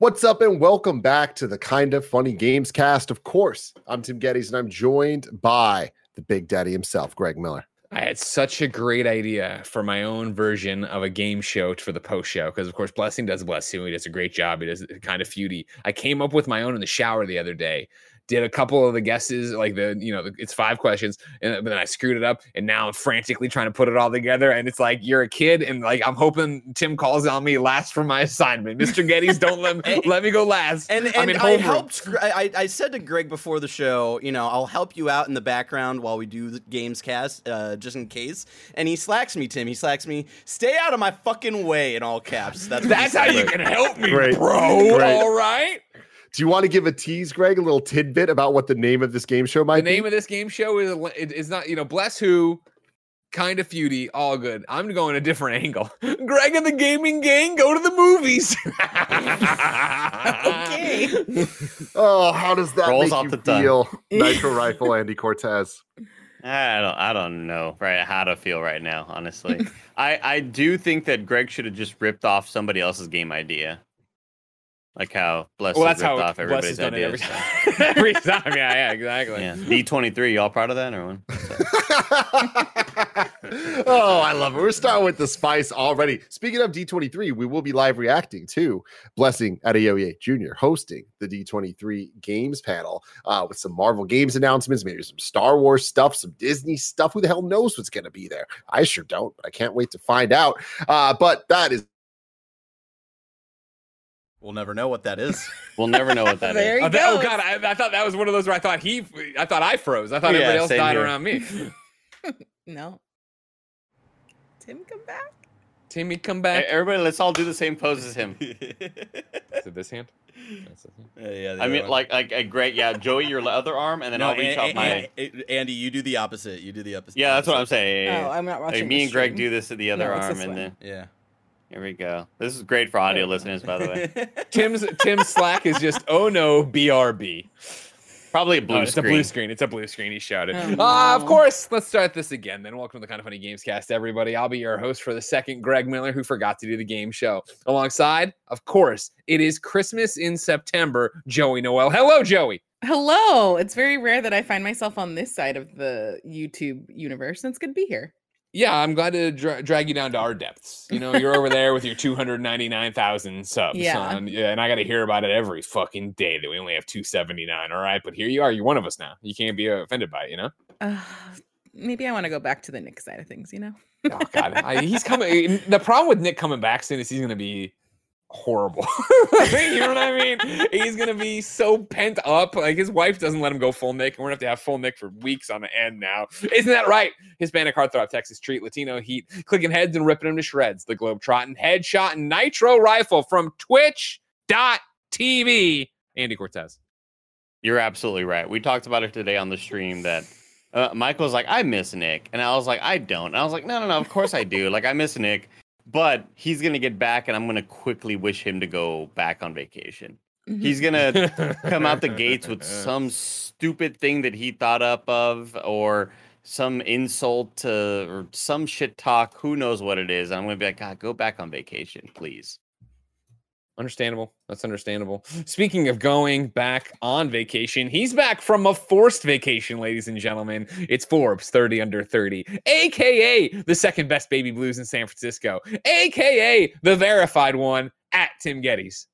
What's up, and welcome back to the Kind of Funny Games cast. Of course, I'm Tim Gettys, and I'm joined by the Big Daddy himself, Greg Miller. I had such a great idea for my own version of a game show for the post show because, of course, Blessing does Bless you. He does a great job. He does kind of feudy. I came up with my own in the shower the other day did a couple of the guesses, like the you know it's five questions, and then I screwed it up, and now I'm frantically trying to put it all together, and it's like you're a kid, and like I'm hoping Tim calls on me last for my assignment, Mr. Gettys. don't let me let me go last. And and I helped. I, I said to Greg before the show, you know, I'll help you out in the background while we do the games cast, uh, just in case. And he slacks me, Tim. He slacks me. Stay out of my fucking way in all caps. That's that's how you can help me, Great. bro. Great. All right. Do you want to give a tease, Greg, a little tidbit about what the name of this game show might the be? The name of this game show is is not, you know, bless who, kind of feudy, all good. I'm going a different angle. Greg and the gaming gang go to the movies. okay. Oh, how does that Rolls make you feel? Nitro Rifle, Andy Cortez. I don't I don't know right how to feel right now, honestly. I, I do think that Greg should have just ripped off somebody else's game idea. Like how Bless well, that's how off everybody's Bless ideas. Every time. every time. Yeah, yeah, exactly. Yeah. D23, y'all proud of that or what? oh, I love it. We're starting with the spice already. Speaking of D23, we will be live reacting to Blessing Adeoye Jr. hosting the D23 games panel uh, with some Marvel games announcements, maybe some Star Wars stuff, some Disney stuff. Who the hell knows what's going to be there? I sure don't, but I can't wait to find out. Uh, but that is We'll never know what that is. We'll never know what that is. Oh, that, oh, God, I, I, thought that was one of those where I thought he, I thought I froze. I thought yeah, everybody else died here. around me. no. Tim, come back. Timmy, come back. Hey, everybody, let's all do the same pose as him. is it this hand? Uh, yeah, I mean, one. like, like a great, yeah. Joey, your other arm, and then no, I'll reach out my. Andy, you do the opposite. You do the opposite. Yeah, that's what I'm saying. Oh, I'm not watching. Like, me and Greg do this to the other no, arm, and then yeah. Here we go. This is great for audio listeners, by the way. Tim's Tim's Slack is just oh no BRB. Probably a blue oh, it's screen. It's a blue screen. It's a blue screen. He shouted. Oh, no. uh, of course. Let's start this again. Then welcome to the Kind of Funny Games Cast, everybody. I'll be your host for the second, Greg Miller, who forgot to do the game show. Alongside, of course, it is Christmas in September. Joey Noel. Hello, Joey. Hello. It's very rare that I find myself on this side of the YouTube universe. It's good to be here yeah, I'm glad to dra- drag you down to our depths. You know, you're over there with your 299,000 subs. Yeah. On, yeah. And I got to hear about it every fucking day that we only have 279. All right. But here you are. You're one of us now. You can't be offended by it, you know? Uh, maybe I want to go back to the Nick side of things, you know? oh, God. I, he's coming. The problem with Nick coming back soon is he's going to be horrible. you know what I mean? He's gonna be so pent up. Like his wife doesn't let him go full Nick, and we're gonna have to have full Nick for weeks on the end now. Isn't that right? Hispanic heartthrob, Texas treat, Latino heat, clicking heads and ripping them to shreds. The globe trotting headshot and nitro rifle from Twitch.tv. Andy Cortez. You're absolutely right. We talked about it today on the stream that uh, Michael's like, I miss Nick. And I was like, I don't. And I was like, no, no, no, of course I do. Like, I miss Nick but he's gonna get back, and I'm gonna quickly wish him to go back on vacation. Mm-hmm. He's gonna come out the gates with some stupid thing that he thought up of, or some insult to, or some shit talk. Who knows what it is? I'm gonna be like, God, go back on vacation, please. Understandable. That's understandable. Speaking of going back on vacation, he's back from a forced vacation, ladies and gentlemen. It's Forbes 30 under 30, aka the second best baby blues in San Francisco, aka the verified one at Tim Gettys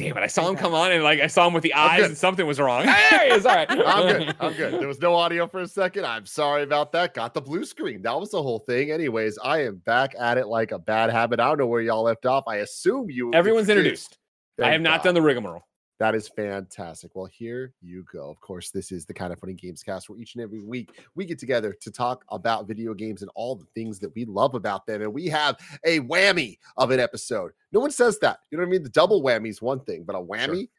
damn it, I saw him come on and like I saw him with the eyes and something was wrong. there he is. All right. I'm good. I'm good. There was no audio for a second. I'm sorry about that. Got the blue screen. That was the whole thing. Anyways, I am back at it like a bad habit. I don't know where y'all left off. I assume you everyone's introduced. I have not God. done the rigmarole. That is fantastic. Well, here you go. Of course, this is the kind of funny games cast where each and every week we get together to talk about video games and all the things that we love about them. And we have a whammy of an episode. No one says that. You know what I mean? The double whammy is one thing, but a whammy,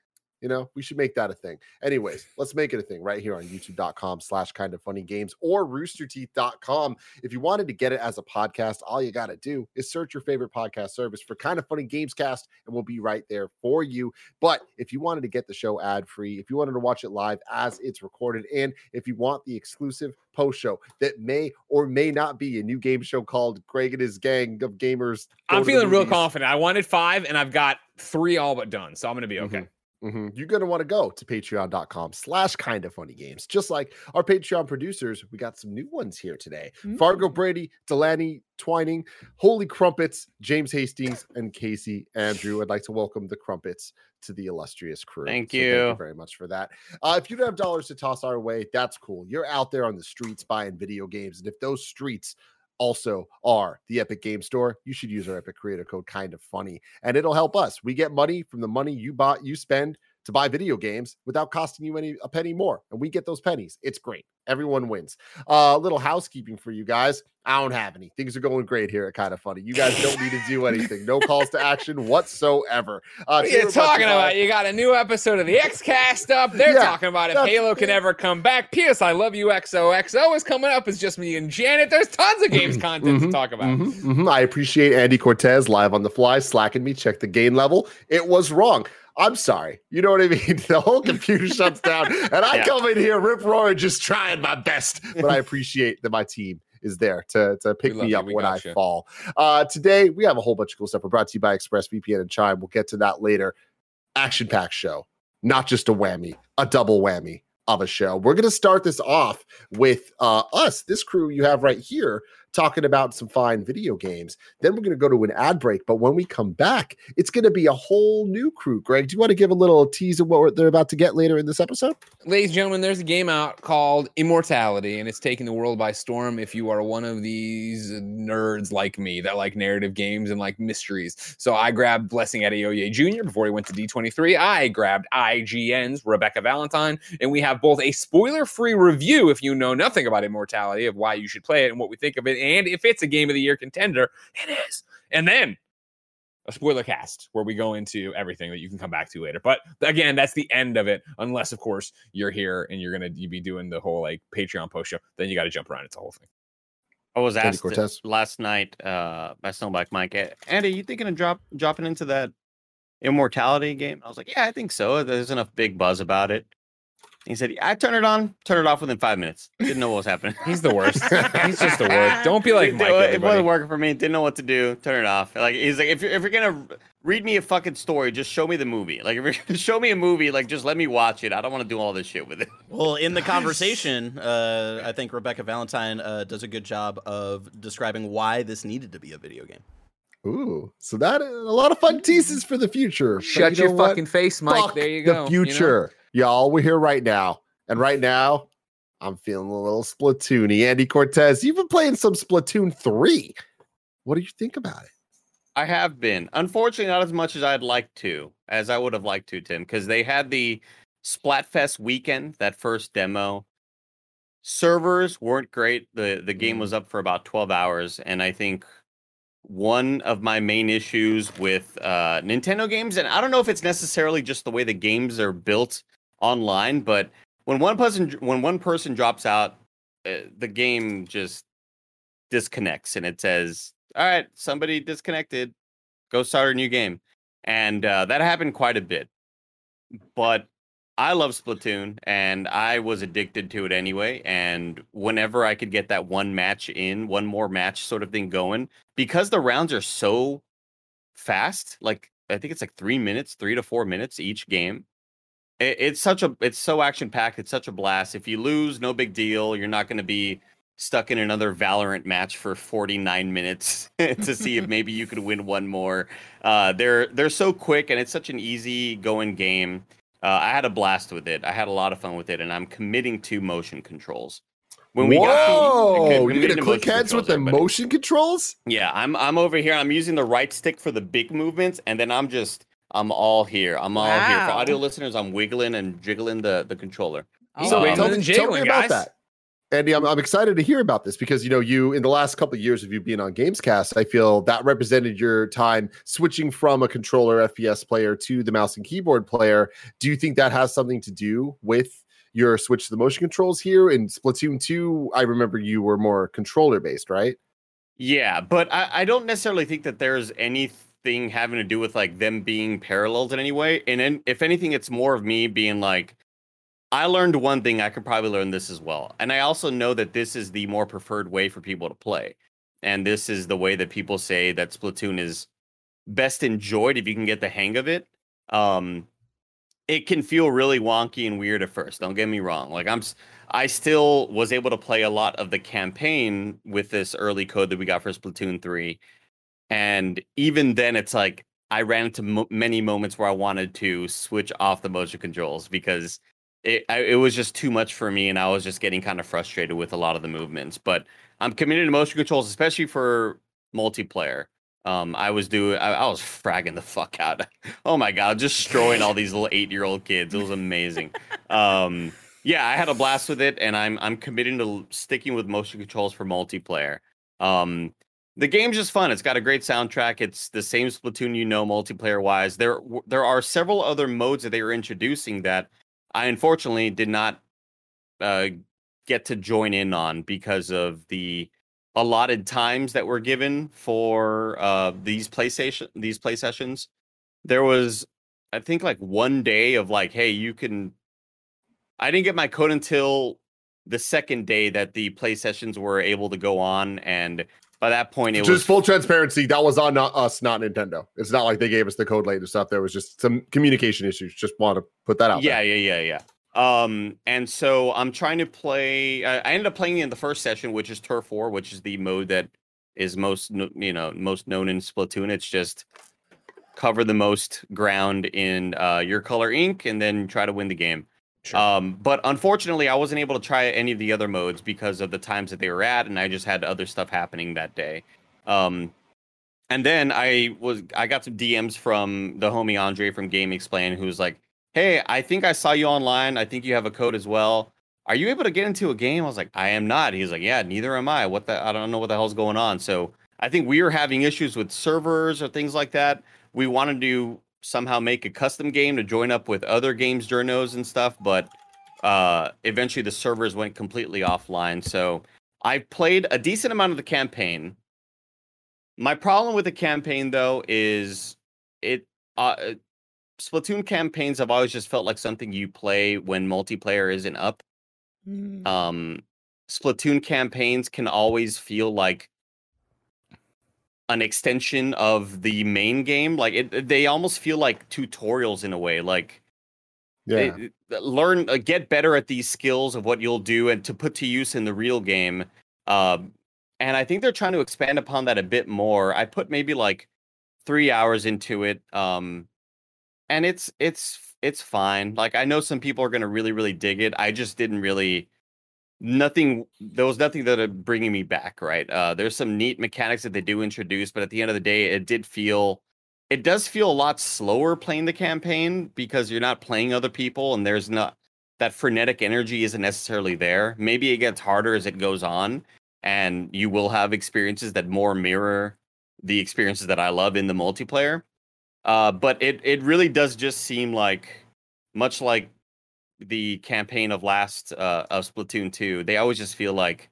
you know, we should make that a thing. Anyways, let's make it a thing right here on youtube.com slash kind of funny games or roosterteeth.com. If you wanted to get it as a podcast, all you got to do is search your favorite podcast service for kind of funny games cast, and we'll be right there for you. But if you wanted to get the show ad free, if you wanted to watch it live as it's recorded, and if you want the exclusive post show that may or may not be a new game show called Greg and his gang of gamers. go I'm feeling real confident. I wanted five, and I've got three all but done, so I'm gonna be okay. Mhm. Mhm. You're going to want to go to patreon.com slash kind of funny games. Just like our Patreon producers, we got some new ones here today. Fargo Brady, Delaney Twining, Holy Crumpets, James Hastings, and Casey Andrew. I'd like to welcome the Crumpets to the illustrious crew. Thank So Thank you you. very much for that. Uh, if you don't have dollars to toss our way, that's cool. You're out there on the streets buying video games. And if those streets also are the Epic Game Store, you should use our Epic Creator Code kind of funny and it'll help us. We get money from the money you bought you spend to buy video games without costing you any a penny more. And we get those pennies. It's great. Everyone wins. A uh, little housekeeping for you guys. I don't have any. Things are going great here at Kind of Funny. You guys don't need to do anything. No calls to action whatsoever. Uh, What are talking about? You got a new episode of the X Cast up. They're Yeah, talking about if Halo can ever come back. P.S. I love you. XOXO is coming up. It's just me and Janet. There's tons of games content to Mhm, talk about. Mhm, mhm. I appreciate Andy Cortez live on the fly slacking me. Check the gain level. It was wrong. I'm sorry. You know what I mean? The whole computer shuts down, and I Yeah. come in here rip roaring, just trying my best. But I appreciate that my team is there to, to pick me up when I gotcha. fall. Uh, today, we have a whole bunch of cool stuff. We're brought to you by ExpressVPN and Chime. We'll get to that later. Action packed show, not just a whammy, a double whammy of a show. We're going to start this off with uh, us, this crew you have right here, talking about some fine video games. Then we're going to go to an ad break. But when we come back, it's going to be a whole new crew. Greg, do you want to give a little tease of what they're about to get later in this episode? Ladies and gentlemen, there's a game out called Immortality, and it's taking the world by storm. If you are one of these nerds like me that like narrative games and like mysteries, so I grabbed Blessing at Adeoye Jr. before he went to D23. I grabbed IGN's Rebecca Valentine, and we have both a spoiler-free review if you know nothing about Immortality of why you should play it and what we think of it, and if it's a game of the year contender, it is. And then a spoiler cast where we go into everything that you can come back to later. But again, that's the end of it, unless of course you're here and you're gonna you be doing the whole like Patreon post show. Then you got to jump around. It's a whole thing. I was asked Cortez. last night uh, by Snowbike Mike, "Eh, Andy, you thinking of drop dropping into that immortality game? I was like, yeah, I think so. There's enough big buzz about it. He said, I turned it on, turned it off within five minutes. Didn't know what was happening. He's the worst. He's just the worst. Don't be like it, Mike. it everybody. wasn't working for me. Didn't know what to do. Turn it off. Like he's like, if you're if you're gonna read me a fucking story, just show me the movie. Like if you're gonna show me a movie, like just let me watch it. I don't want to do all this shit with it. Well, in the conversation, uh, I think Rebecca Valentine uh, does a good job of describing why this needed to be a video game. Ooh, so that a lot of fun teases for the future. Shut you your know what? fucking face, Mike. Fuck there you go. The you know? Y'all. We're here right now, and right now, I'm feeling a little Splatoony. Andy Cortez, you've been playing some Splatoon three. What do you think about it? I have been. Unfortunately, not as much as I'd like to, as I would have liked to, Tim, because they had the Splatfest weekend, that first demo. Servers weren't great. The the game was up for about 12 hours, and I think one of my main issues with uh, Nintendo games, and I don't know if it's necessarily just the way the games are built online, but when one person when one person drops out, uh, the game just disconnects and it says, "All right, somebody disconnected. Go start a new game." And uh, that happened quite a bit. But I love Splatoon and I was addicted to it anyway. And whenever I could get that one match in, one more match sort of thing going, because the rounds are so fast, like I think it's like three minutes, three to four minutes each game. It, it's such a, it's so action packed. It's such a blast. If you lose, no big deal. You're not going to be stuck in another Valorant match for 49 minutes to see if maybe you could win one more. Uh, they're they're so quick and it's such an easy going game. Uh, I had a blast with it. I had a lot of fun with it, and I'm committing to motion controls. When we got to- Whoa, committing you're to gonna click motion heads with the everybody. motion controls? Yeah, I'm I'm over here. I'm using the right stick for the big movements, and then I'm just I'm all here. I'm all here. For audio listeners, I'm wiggling and jiggling the the controller. Oh, So Wiggling tell, and um, me, tell me about guys. that. Andy, I'm, I'm excited to hear about this because you know you in the last couple of years of you being on Gamescast, I feel that represented your time switching from a controller FPS player to the mouse and keyboard player. Do you think that has something to do with your switch to the motion controls here in Splatoon 2? I remember you were more controller based, right? Yeah, but I, I don't necessarily think that there's anything having to do with like them being paralleled in any way. And then, if anything, it's more of me being like, I learned one thing, I could probably learn this as well. And I also know that this is the more preferred way for people to play. And this is the way that people say that Splatoon is best enjoyed if you can get the hang of it. Um, it can feel really wonky and weird at first. Don't get me wrong. Like I'm, I still was able to play a lot of the campaign with this early code that we got for Splatoon three, and even then, it's like I ran into many moments where I wanted to switch off the motion controls because it I, it was just too much for me, and I was just getting kind of frustrated with a lot of the movements. But I'm committed to motion controls, especially for multiplayer. Um, I was doing, I, I was fragging the fuck out. oh my god, just destroying all these little eight year old kids. It was amazing. um, yeah, I had a blast with it, and I'm I'm committing to sticking with motion controls for multiplayer. Um, the game's just fun. It's got a great soundtrack. It's the same Splatoon you know multiplayer wise. There there are several other modes that they were introducing that I unfortunately did not uh, get to join in on because of the allotted times that were given for uh, these PlayStation these play sessions. There was I think like one day of like, hey, you can. I didn't get my code until the second day that the play sessions were able to go on, and by that point, it Just was full transparency, that was on not us, not Nintendo. It's not like they gave us the code late and stuff. There was just some communication issues. Just want to put that out. yeah, there. yeah, yeah, yeah. Um, and so I'm trying to play. I I ended up playing in the first session, which is Turf War, which is the mode that is most you know most known in Splatoon. It's just cover the most ground in uh, your color ink, and then try to win the game. Sure. Um, but unfortunately, I wasn't able to try any of the other modes because of the times that they were at, and I just had other stuff happening that day. Um, and then I was I got some DMs from the homie Andre from GameXplain, who was like, "Hey, I think I saw you online. I think you have a code as well. Are you able to get into a game?" I was like, "I am not." He's like, "Yeah, neither am I. What the? I don't know what the hell's going on." So I think we were having issues with servers or things like that. We wanted to somehow make a custom game to join up with other games journos and stuff, but uh, eventually the servers went completely offline. So I played a decent amount of the campaign. My problem with the campaign though is it uh, Splatoon campaigns have always just felt like something you play when multiplayer isn't up. Mm. Um, Splatoon campaigns can always feel like an extension of the main game. Like it, they almost feel like tutorials in a way. Like yeah. it- it- learn, uh, get better at these skills of what you'll do and to put to use in the real game. Um, and I think they're trying to expand upon that a bit more. I put maybe like three hours into it, um, and it's it's it's fine. Like I know some people are gonna really really dig it. I just didn't really. Nothing. There was nothing that are bringing me back. Right. Uh, there's some neat mechanics that they do introduce, but at the end of the day, it did feel. It does feel a lot slower playing the campaign because you're not playing other people, and there's not that frenetic energy isn't necessarily there. Maybe it gets harder as it goes on, and you will have experiences that more mirror the experiences that I love in the multiplayer. Uh, but it it really does just seem like much like the campaign of last uh, of Splatoon 2, they always just feel like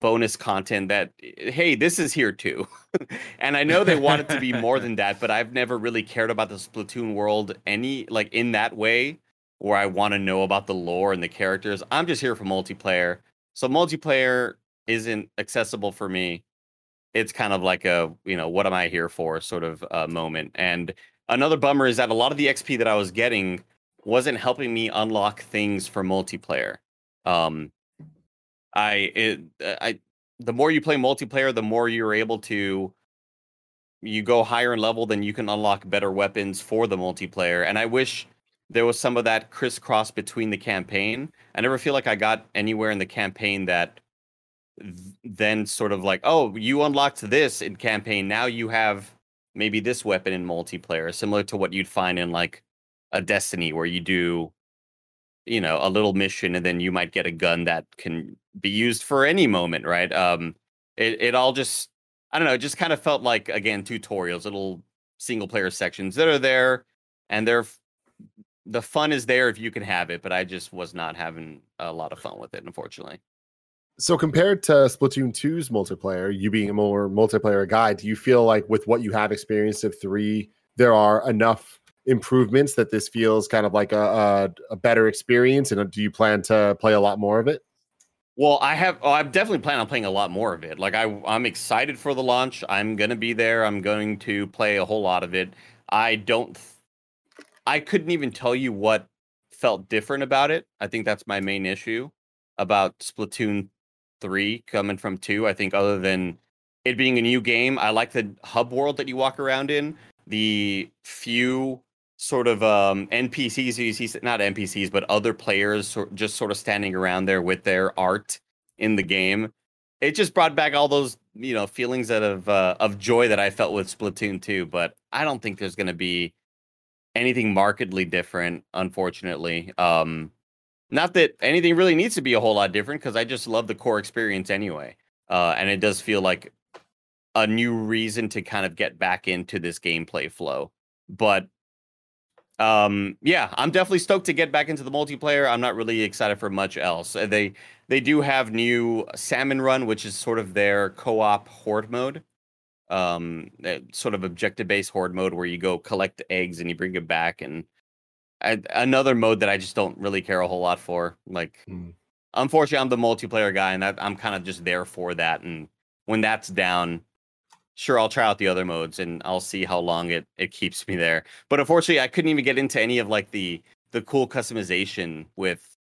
bonus content that hey, this is here too. and I know they want it to be more than that, but I've never really cared about the Splatoon world any like in that way where I want to know about the lore and the characters. I'm just here for multiplayer. So multiplayer isn't accessible for me. It's kind of like a, you know, what am I here for sort of uh, moment. And another bummer is that a lot of the XP that I was getting wasn't helping me unlock things for multiplayer. Um, I, it, uh, I, the more you play multiplayer, the more you're able to, you go higher in level, then you can unlock better weapons for the multiplayer. And I wish there was some of that crisscross between the campaign. I never feel like I got anywhere in the campaign that th- then sort of like, oh, you unlocked this in campaign. Now you have maybe this weapon in multiplayer, similar to what you'd find in like a Destiny, where you do, you know, a little mission and then you might get a gun that can be used for any moment, right? Um, it it all just I don't know, it just kind of felt like again tutorials, little single player sections that are there, and they're the fun is there if you can have it, but I just was not having a lot of fun with it, unfortunately. So compared to Splatoon 2's multiplayer, you being a more multiplayer guy, do you feel like with what you have experienced of three, there are enough improvements that this feels kind of like a, a, a better experience? And uh, do you plan to play a lot more of it? Well, I have. Oh, I'm definitely planning on playing a lot more of it. Like I, I'm excited for the launch. I'm gonna be there. I'm going to play a whole lot of it. I don't. I couldn't even tell you what felt different about it. I think that's my main issue about Splatoon three coming from two. I think other than it being a new game, I like the hub world that you walk around in. The few sort of um, NPCs see, not NPCs, but other players just sort of standing around there with their art in the game. It just brought back all those you know feelings out of uh, of joy that I felt with Splatoon 2. But I don't think there's going to be anything markedly different, unfortunately. Um, not that anything really needs to be a whole lot different because I just love the core experience anyway. Uh, and it does feel like a new reason to kind of get back into this gameplay flow. But um, yeah, I'm definitely stoked to get back into the multiplayer. I'm not really excited for much else. Uh, they they do have new Salmon Run, which is sort of their co-op horde mode. Um, eh, sort of objective based horde mode where you go collect eggs and you bring it back and another mode that I just don't really care a whole lot for. Like, mm. unfortunately, I'm the multiplayer guy, and that, I'm kind of just there for that. And when that's down, sure, I'll try out the other modes, and I'll see how long it it keeps me there. But unfortunately, I couldn't even get into any of like the the cool customization with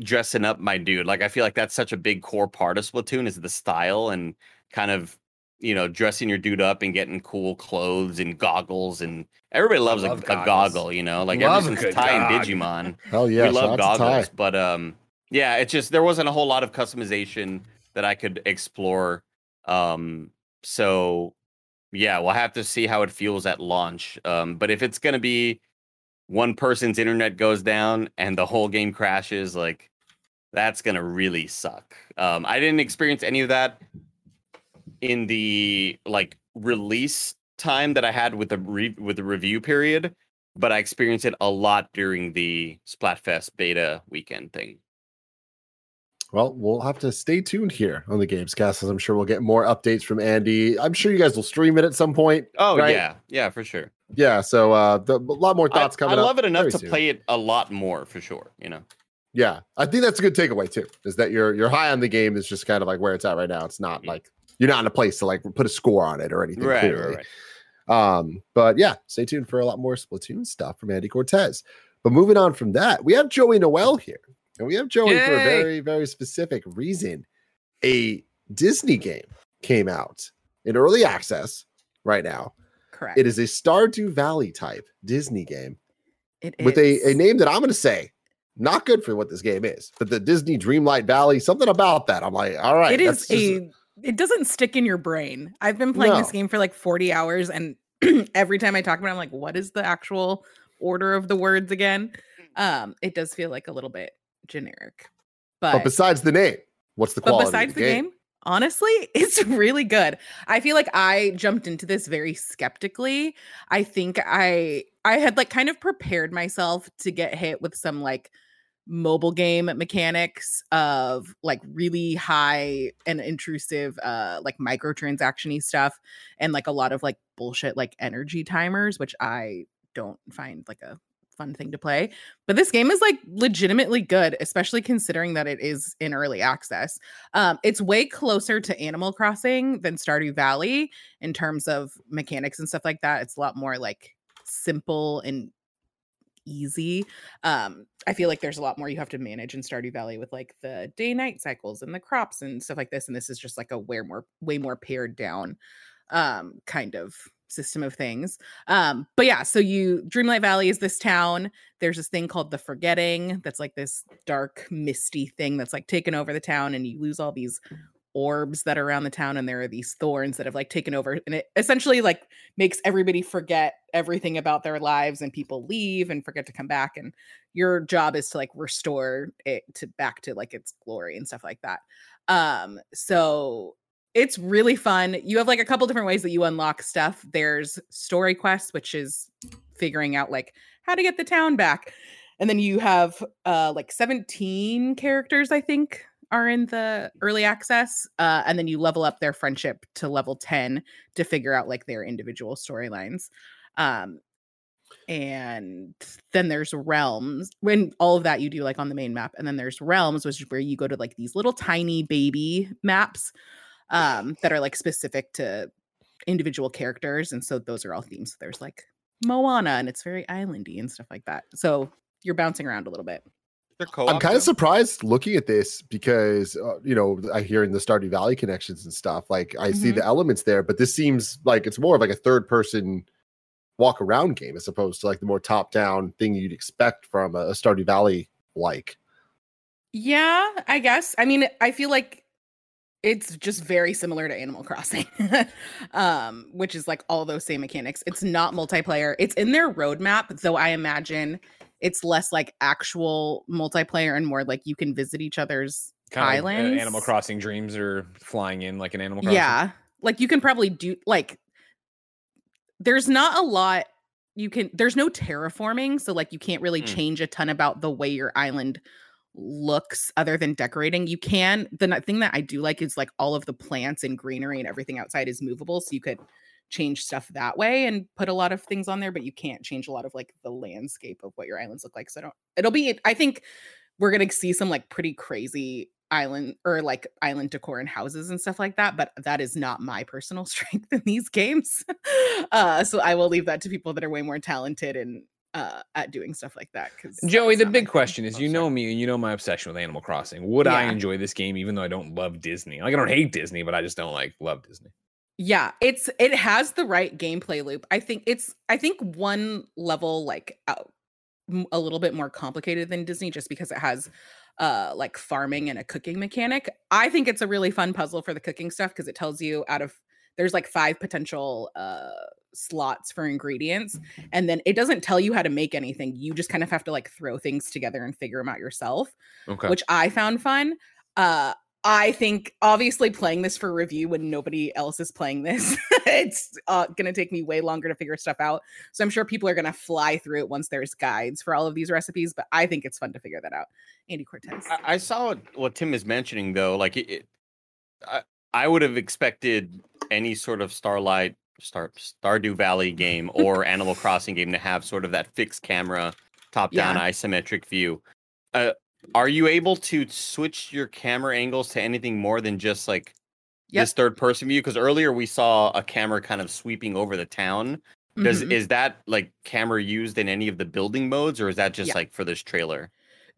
dressing up my dude. Like, I feel like that's such a big core part of Splatoon is the style and kind of you know, dressing your dude up and getting cool clothes and goggles and everybody loves love a, a, goggle, you know, like love ever since Tai and Digimon. Hell yeah, we love goggles. But um, yeah, it's just there wasn't a whole lot of customization that I could explore. Um, so yeah, we'll have to see how it feels at launch. Um, but if it's gonna be one person's internet goes down and the whole game crashes, like that's gonna really suck. Um, I didn't experience any of that in the like release time that I had with the re- with the review period, but I experienced it a lot during the Splatfest beta weekend thing. Well, we'll have to stay tuned here on the Gamescast, as I'm sure we'll get more updates from Andy. I'm sure you guys will stream it at some point. Oh right? yeah, yeah, for sure. Yeah, so uh, the, a lot more thoughts I, coming. I love it enough to soon. play it a lot more for sure. You know. Yeah, I think that's a good takeaway too. Is that you're you're high on the game is just kind of like where it's at right now. It's not like you're not in a place to like put a score on it or anything. Right, clearly. right, right. Um, but yeah, stay tuned for a lot more Splatoon stuff from Andy Cortez. But moving on from that, we have Joey Noel here, and we have Joey Yay! for a very, very specific reason. A Disney game came out in early access right now. Correct. It is a Stardew Valley type Disney game. It with a, a name that I'm going to say not good for what this game is, but the Disney Dreamlight Valley, something about that. I'm like, all right, it is a it doesn't stick in your brain. I've been playing no. this game for like 40 hours and every time I talk about it, I'm like, what is the actual order of the words again? Um, it does feel like a little bit generic. But, but besides the name, what's the quality? But besides the, the game? game, honestly, it's really good. I feel like I jumped into this very skeptically. I think I I had like kind of prepared myself to get hit with some like mobile game mechanics of like really high and intrusive uh like microtransactiony stuff and like a lot of like bullshit like energy timers which i don't find like a fun thing to play but this game is like legitimately good especially considering that it is in early access um it's way closer to animal crossing than stardew valley in terms of mechanics and stuff like that it's a lot more like simple and easy. Um, I feel like there's a lot more you have to manage in Stardew Valley with like the day night cycles and the crops and stuff like this. And this is just like a way more way more pared down um kind of system of things. Um, but yeah, so you Dreamlight Valley is this town. There's this thing called the Forgetting that's like this dark, misty thing that's like taken over the town, and you lose all these orbs that are around the town and there are these thorns that have like taken over and it essentially like makes everybody forget everything about their lives and people leave and forget to come back and your job is to like restore it to back to like its glory and stuff like that um so it's really fun. You have like a couple different ways that you unlock stuff. There's story quests which is figuring out like how to get the town back. And then you have uh like 17 characters i think are in the early access uh, and then you level up their friendship to level 10 to figure out like their individual storylines. Um, and then there's realms. When all of that you do like on the main map. And then there's realms which is where you go to like these little tiny baby maps um, that are like specific to individual characters and so those are all themes there's like moana and it's very islandy and stuff like that so you're bouncing around a little bit I'm kind of surprised looking at this because uh, you know I hear in the Stardew Valley connections and stuff. Like I mm-hmm. see the elements there, but this seems like it's more of like a third person walk around game as opposed to like the more top down thing you'd expect from a, a Stardew Valley like. Yeah, I guess. I mean, I feel like it's just very similar to Animal Crossing, um, which is like all those same mechanics. It's not multiplayer. It's in their roadmap, though. I imagine it's less like actual multiplayer and more like you can visit each other's kind uh, islands. Like, uh, Animal Crossing dreams are flying in like an Animal Crossing. Yeah. Like you can probably do like there's not a lot you can there's no terraforming so like you can't really mm. change a ton about the way your island looks other than decorating you can the thing that i do like is like all of the plants and greenery and everything outside is movable so you could change stuff that way and put a lot of things on there, but you can't change a lot of like the landscape of what your islands look like. So I don't, it'll be, I think we're to see some like pretty crazy island or like island decor and houses and stuff like that but that is not my personal strength in these games uh so i will leave that to people that are way more talented and uh at doing stuff like that because joey the big question is you know me and you know my obsession with animal crossing would yeah. i enjoy this game even though i don't love disney like i don't hate disney but i just don't like love disney yeah, it's it has the right gameplay loop. I think it's I think one level like out, a little bit more complicated than Disney just because it has uh like farming and a cooking mechanic. I think it's a really fun puzzle for the cooking stuff because it tells you out of there's like five potential uh slots for ingredients and then it doesn't tell you how to make anything. You just kind of have to like throw things together and figure them out yourself. Okay. Which I found fun. Uh I think obviously playing this for review when nobody else is playing this, it's uh, going to take me way longer to figure stuff out. So I'm sure people are going to fly through it once there's guides for all of these recipes, but I think it's fun to figure that out. Andy Cortez. I, I saw what, what, Tim is mentioning though. Like it, it I, I would have expected any sort of Starlight, Star Stardew Valley game or Animal Crossing game to have sort of that fixed camera, top-down yeah. isometric view. Uh, are you able to switch your camera angles to anything more than just like yep. this third person view? Because earlier we saw a camera kind of sweeping over the town. Does mm-hmm. is that like camera used in any of the building modes, or is that just like for this trailer?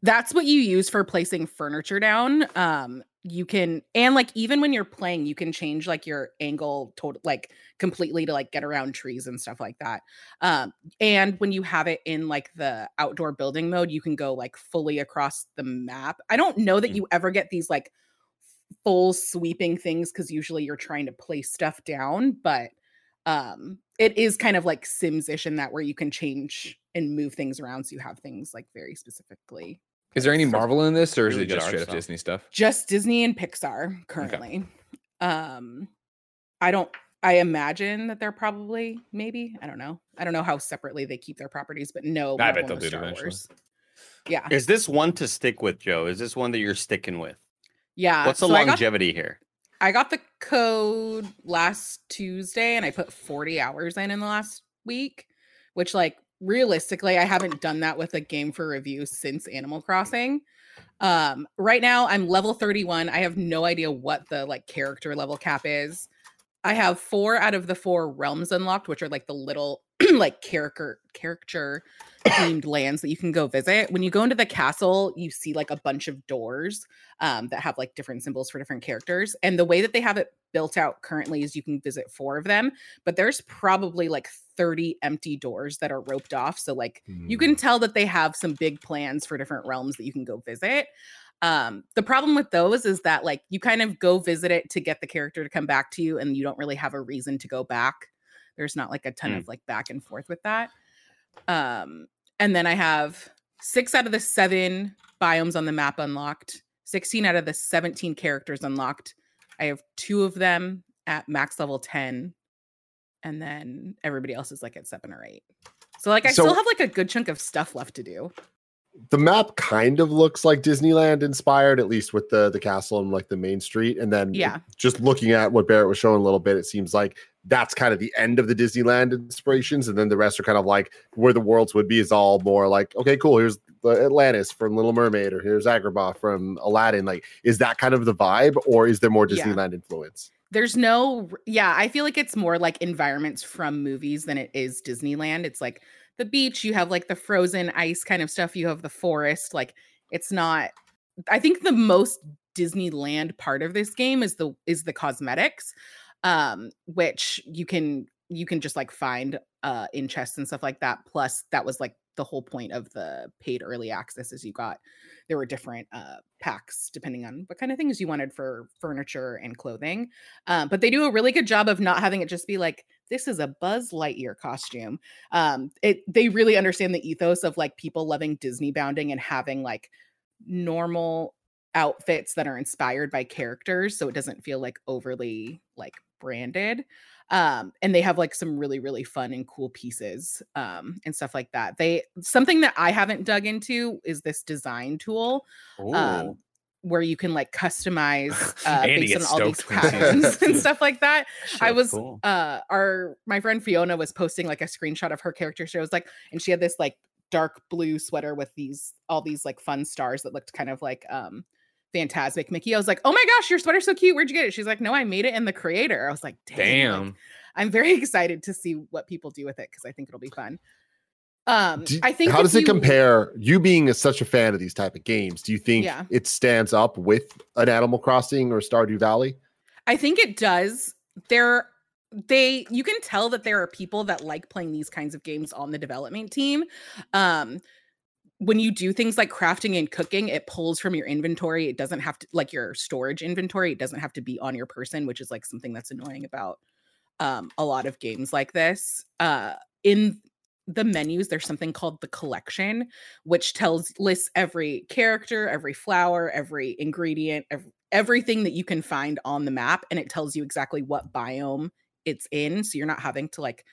That's what you use for placing furniture down. Um, you can and like even when you're playing you can change like your angle total like completely to like get around trees and stuff like that. Um and when you have it in like the outdoor building mode you can go like fully across the map. I don't know that mm. you ever get these like full sweeping things because usually you're trying to place stuff down but um it is kind of like sims-ish in that where you can change and move things around so you have things like very specifically is there any Marvel in this, or is it just straight up Disney stuff? Just Disney and Pixar currently. Okay. Um, I don't. I imagine that they're probably maybe. I don't know. I don't know how separately they keep their properties, but no. I bet they'll do it eventually. Wars. Yeah. Is this one to stick with, Joe? Is this one that you're sticking with? Yeah. What's the so longevity I got, here? I got the code last Tuesday, and I put 40 hours in in the last week, which like realistically, I haven't done that with a game for review since Animal Crossing. Um, right now I'm level 31. I have no idea what the like character level cap is. I have four out of the four realms unlocked, which are like the little like character character themed lands that you can go visit. When you go into the castle, you see like a bunch of doors um, that have like different symbols for different characters. And the way that they have it built out currently is you can visit four of them, but there's probably like 30 empty doors that are roped off. So like mm. you can hmm. tell that they have some big plans for different realms that you can go visit. Um, the problem with those is that like you kind of go visit it to get the character to come back to you, and you don't really have a reason to go back. There's not like a ton Mm. of like back and forth with that. Um, and then I have six out of the seven biomes on the map unlocked, 16 out of the 17 characters unlocked. I have two of them at max level 10, and then everybody else is like at seven or eight. So like I So- still have like a good chunk of stuff left to do. The map kind of looks like Disneyland inspired, at least with the the castle and like the main street. And then Yeah. just looking at what Barrett was showing a little bit, it seems like that's kind of the end of the Disneyland inspirations, and then the rest are kind of like where the worlds would be is all more like, okay, cool. Here's the Atlantis from Little Mermaid, or here's Agrabah from Aladdin. Like, is that kind of the vibe, or is there more Yeah. Disneyland influence? There's no, yeah, I feel like it's more like environments from movies than it is Disneyland. It's like the beach, you have like the frozen ice kind of stuff, you have the forest. Like it's not, I think the most Disneyland part of this game is the is the cosmetics, um, which you can you can just like find uh in chests and stuff like that. Plus, that was like the whole point of the paid early access is you got there were different uh packs depending on what kind of things you wanted for furniture and clothing. Um, but they do a really good job of not having it just be like this is a Buzz Lightyear costume. Um, it they really understand the ethos of like people loving Disney bounding and having like normal outfits that are inspired by characters so it doesn't feel like overly like branded um and they have like some really really fun and cool pieces um and stuff like that they something that i haven't dug into is this design tool um. Where you can like customize uh, based on all these stoked when he sees patterns and stuff like that. I was cool. uh our my friend Fiona was posting like a screenshot of her character. She was like, and she had this like dark blue sweater with these all these like fun stars that looked kind of like um Fantasmic Mickey. I was like, oh my gosh, your sweater's so cute. Where'd you get it? She's like, no, I made it in the creator. I was like, like, Damn. I'm very excited to see what people do with it because I think it'll be fun. Um, Do- I think how does it compare? You being a, such a fan of these type of games, do you think Yeah. it stands up with an Animal Crossing or Stardew Valley? I think it does. There they you can tell that there are people that like playing these kinds of games on the development team. Um when you do things like crafting and cooking, it pulls from your inventory. It doesn't have to like your storage inventory. It doesn't have to be on your person, which is like something that's annoying about um a lot of games like this. Uh in the menus there's something called the collection which tells lists every character every flower every ingredient ev- everything that you can find on the map and it tells you exactly what biome it's in so you're not having to like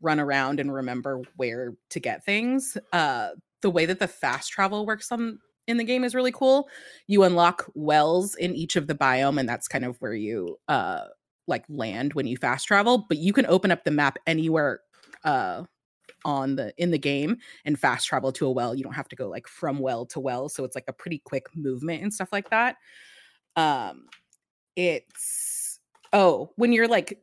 run around and remember where to get things. Uh the way that the fast travel works on in the game is really cool. You unlock wells in each of the biome and that's kind of where you uh like land when you fast travel but you can open up the map anywhere uh on the in the game and fast travel to a well you don't have to go like from well to well so it's like a pretty quick movement and stuff like that. Um it's oh when you're like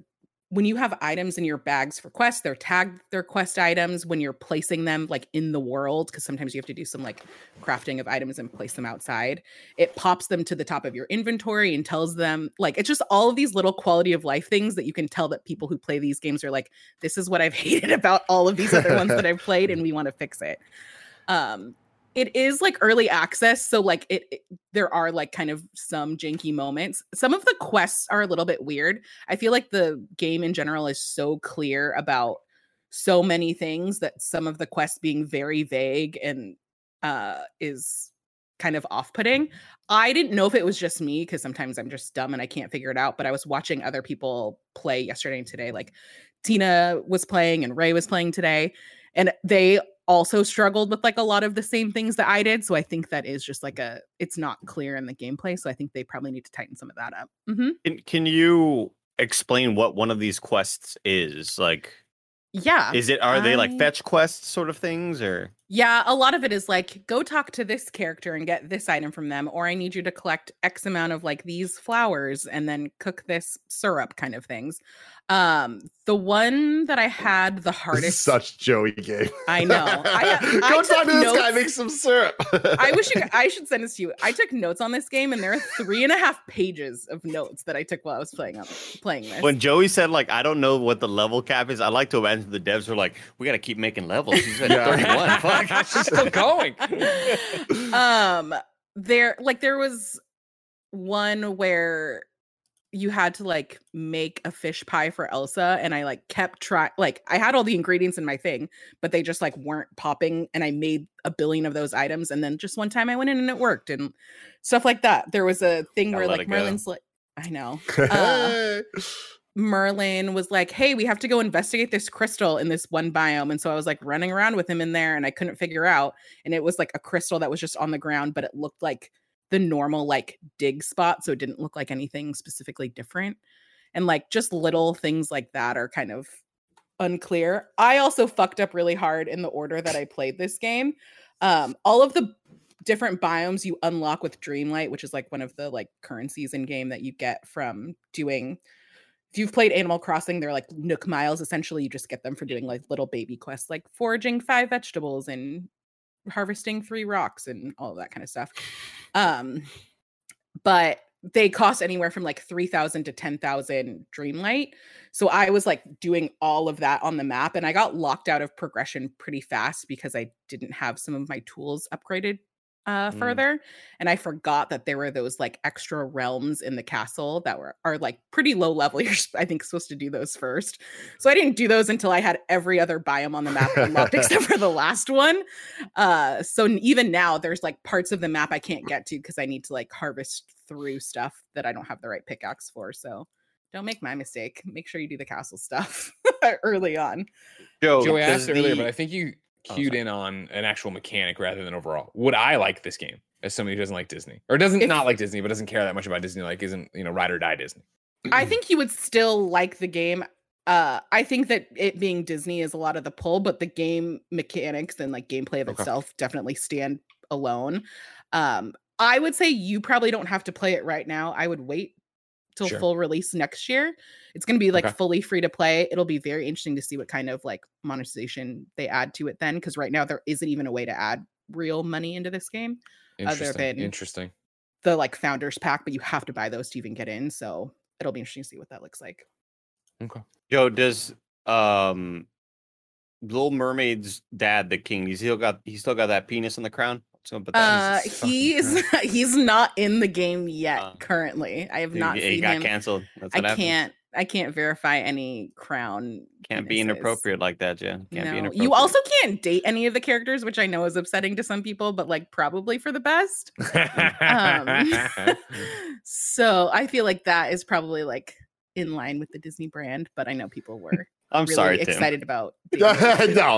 when you have items in your bags for quests they're tagged they're quest items when you're placing them like in the world because sometimes you have to do some like crafting of items and place them outside. It pops them to the top of your inventory and tells them like it's just all of these little quality of life things that you can tell that people who play these games are like this is what i've hated about all of these other ones that i've played and we want to fix it. Um it is like early access so like it, it there are like kind of some janky moments. Some of the quests are a little bit weird. I feel like the game in general is so clear about so many things that some of the quests being very vague and uh is kind of off-putting. I didn't know if it was just me because sometimes i'm just dumb and i can't figure it out but i was watching other people play yesterday and today like tina was playing and ray was playing today and they also struggled with like a lot of the same things that I did. So I think that is just like a it's not clear in the gameplay. So I think they probably need to tighten some of that up. hmm Can, can you explain what one of these quests is? Like, Yeah. is it are they like fetch quests sort of things, or yeah, a lot of it is like, go talk to this character and get this item from them, or I need you to collect X amount of like these flowers and then cook this syrup kind of things. Um, the one that I had the hardest such Joey game. I know. I, uh, I go talk to this notes. guy, make some syrup. I wish you, I should send this to you. I took notes on this game, and there are three and a half pages of notes that I took while I was playing up playing this. When Joey said, like, I don't know what the level cap is, I like to imagine the devs were like, We gotta keep making levels. He's at yeah. 31. my gosh, she's still going. um, there, like, there was one where you had to like make a fish pie for Elsa and I like kept trying like I had all the ingredients in my thing but they just like weren't popping and I made a billion of those items and then just one time I went in and it worked and stuff like that. There was a thing Gotta where like Merlin's like I know. Uh, Merlin was like, "Hey, we have to go investigate this crystal in this one biome." And so I was like running around with him in there and I couldn't figure out and it was like a crystal that was just on the ground but it looked like the normal like dig spot so it didn't look like anything specifically different. And like just little things like that are kind of unclear. I also fucked up really hard in the order that I played this game. Um all of the different biomes you unlock with Dreamlight, which is like one of the like currencies in game that you get from doing if you've played Animal Crossing, they're like Nook Miles. Essentially, you just get them for doing like little baby quests, like foraging five vegetables and harvesting three rocks and all of that kind of stuff. Um, but they cost anywhere from like 3000 to 10,000 Dreamlight. So I was like doing all of that on the map and I got locked out of progression pretty fast because I didn't have some of my tools upgraded uh Mm. further and I forgot that there were those like extra realms in the castle that were are like pretty low level. You're s- I think supposed to do those first. So I didn't do those until I had every other biome on the map unlocked except for the last one. Uh so even now there's like parts of the map I can't get to because I need to like harvest through stuff that I don't have the right pickaxe for. So don't make my mistake. Make sure you do the castle stuff early on. Joe, Joey does asked earlier, the- but I think you cued sorry. in on an actual mechanic rather than overall. Would I like this game as somebody who doesn't like Disney or doesn't If- not like Disney but doesn't care that much about Disney? Like, isn't you know ride or die Disney? I think you would still like the game. Uh, I think that it being Disney is a lot of the pull, but the game mechanics and like gameplay of Okay. itself definitely stand alone. Um, I would say you probably don't have to play it right now. I would wait till Sure. full release next year. It's going to be like Okay. fully free to play. It'll be very interesting to see what kind of like monetization they add to it then, because right now there isn't even a way to add real money into this game. Other Interesting. than- Interesting. The like founders pack, but you have to buy those to even get in. So it'll be interesting to see what that looks like. Okay. Joe, does um Little Mermaid's dad, the king, he's still got he still got that penis in the crown? Put that. Uh, he's he's not in the game yet. Uh, currently, I have he, not he seen got him. canceled. That's I happens. can't. I can't verify any crown. Can't be inappropriate like that, Jen. Can't be No. inappropriate. You also can't date any of the characters, which I know is upsetting to some people, but like probably for the best. Um, so I feel like that is probably like in line with the Disney brand, but I know people were I'm really sorry, Tim. excited about. no,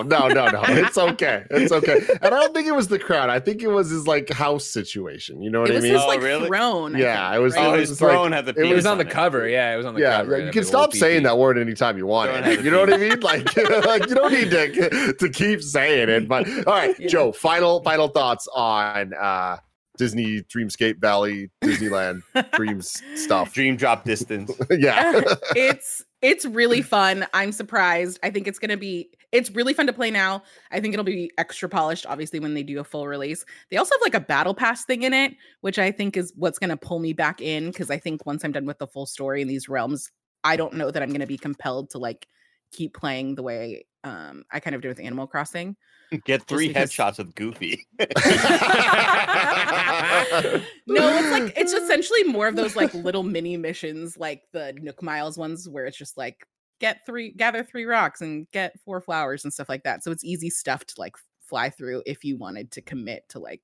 no, no, no. It's okay. It's okay. And I don't think it was the crown. I think it was his like house situation. You know what it I was mean? his Oh, really? throne. I Yeah, think, it was- right? Oh, it his was like- throne had the it It was on on the cover. Yeah, it was on the yeah, cover. yeah, you can the little stop saying that word anytime you want. It. You know what I mean? Like, like you don't need to to keep saying it. But all right, Yeah. Joe. Final final thoughts on uh Disney Dreamscape Valley Disneyland Dreams stuff. Dream drop distance. yeah. it's it's really fun. I'm surprised. I think it's gonna be it's really fun to play now. I think it'll be extra polished, obviously, when they do a full release. They also have like a battle pass thing in it, which I think is what's gonna pull me back in because I think once I'm done with the full story in these realms, I don't know that I'm gonna be compelled to like keep playing the way um I kind of did with Animal Crossing. Get three because- headshots of Goofy. no, it's like it's essentially more of those like little mini missions, like the Nook Miles ones, where it's just like get three, gather three rocks and get four flowers and stuff like that. So it's easy stuff to like fly through if you wanted to commit to like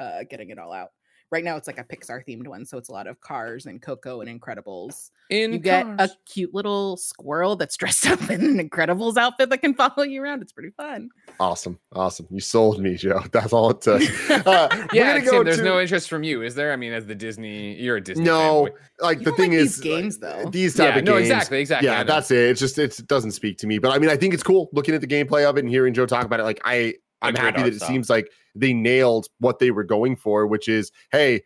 uh getting it all out. Right now, it's like a Pixar themed one, so it's a lot of Cars and Coco and Incredibles. In You get a cute little squirrel that's dressed up in an Incredibles outfit that can follow you around. It's pretty fun. awesome, awesome. You sold me, Joe. That's all it took. Uh, we're yeah, gonna go Tim, there's to- no interest from you, is there? I mean, as the Disney, you're a Disney. No, fan. like You the thing like is, these games, though. These type Yeah, of no, games. exactly, exactly. Yeah, that's it. It's just it doesn't speak to me. But I mean, I think it's cool looking at the gameplay of it and hearing Joe talk about it. Like I, I'm happy that it stuff. seems like they nailed what they were going for, which is hey,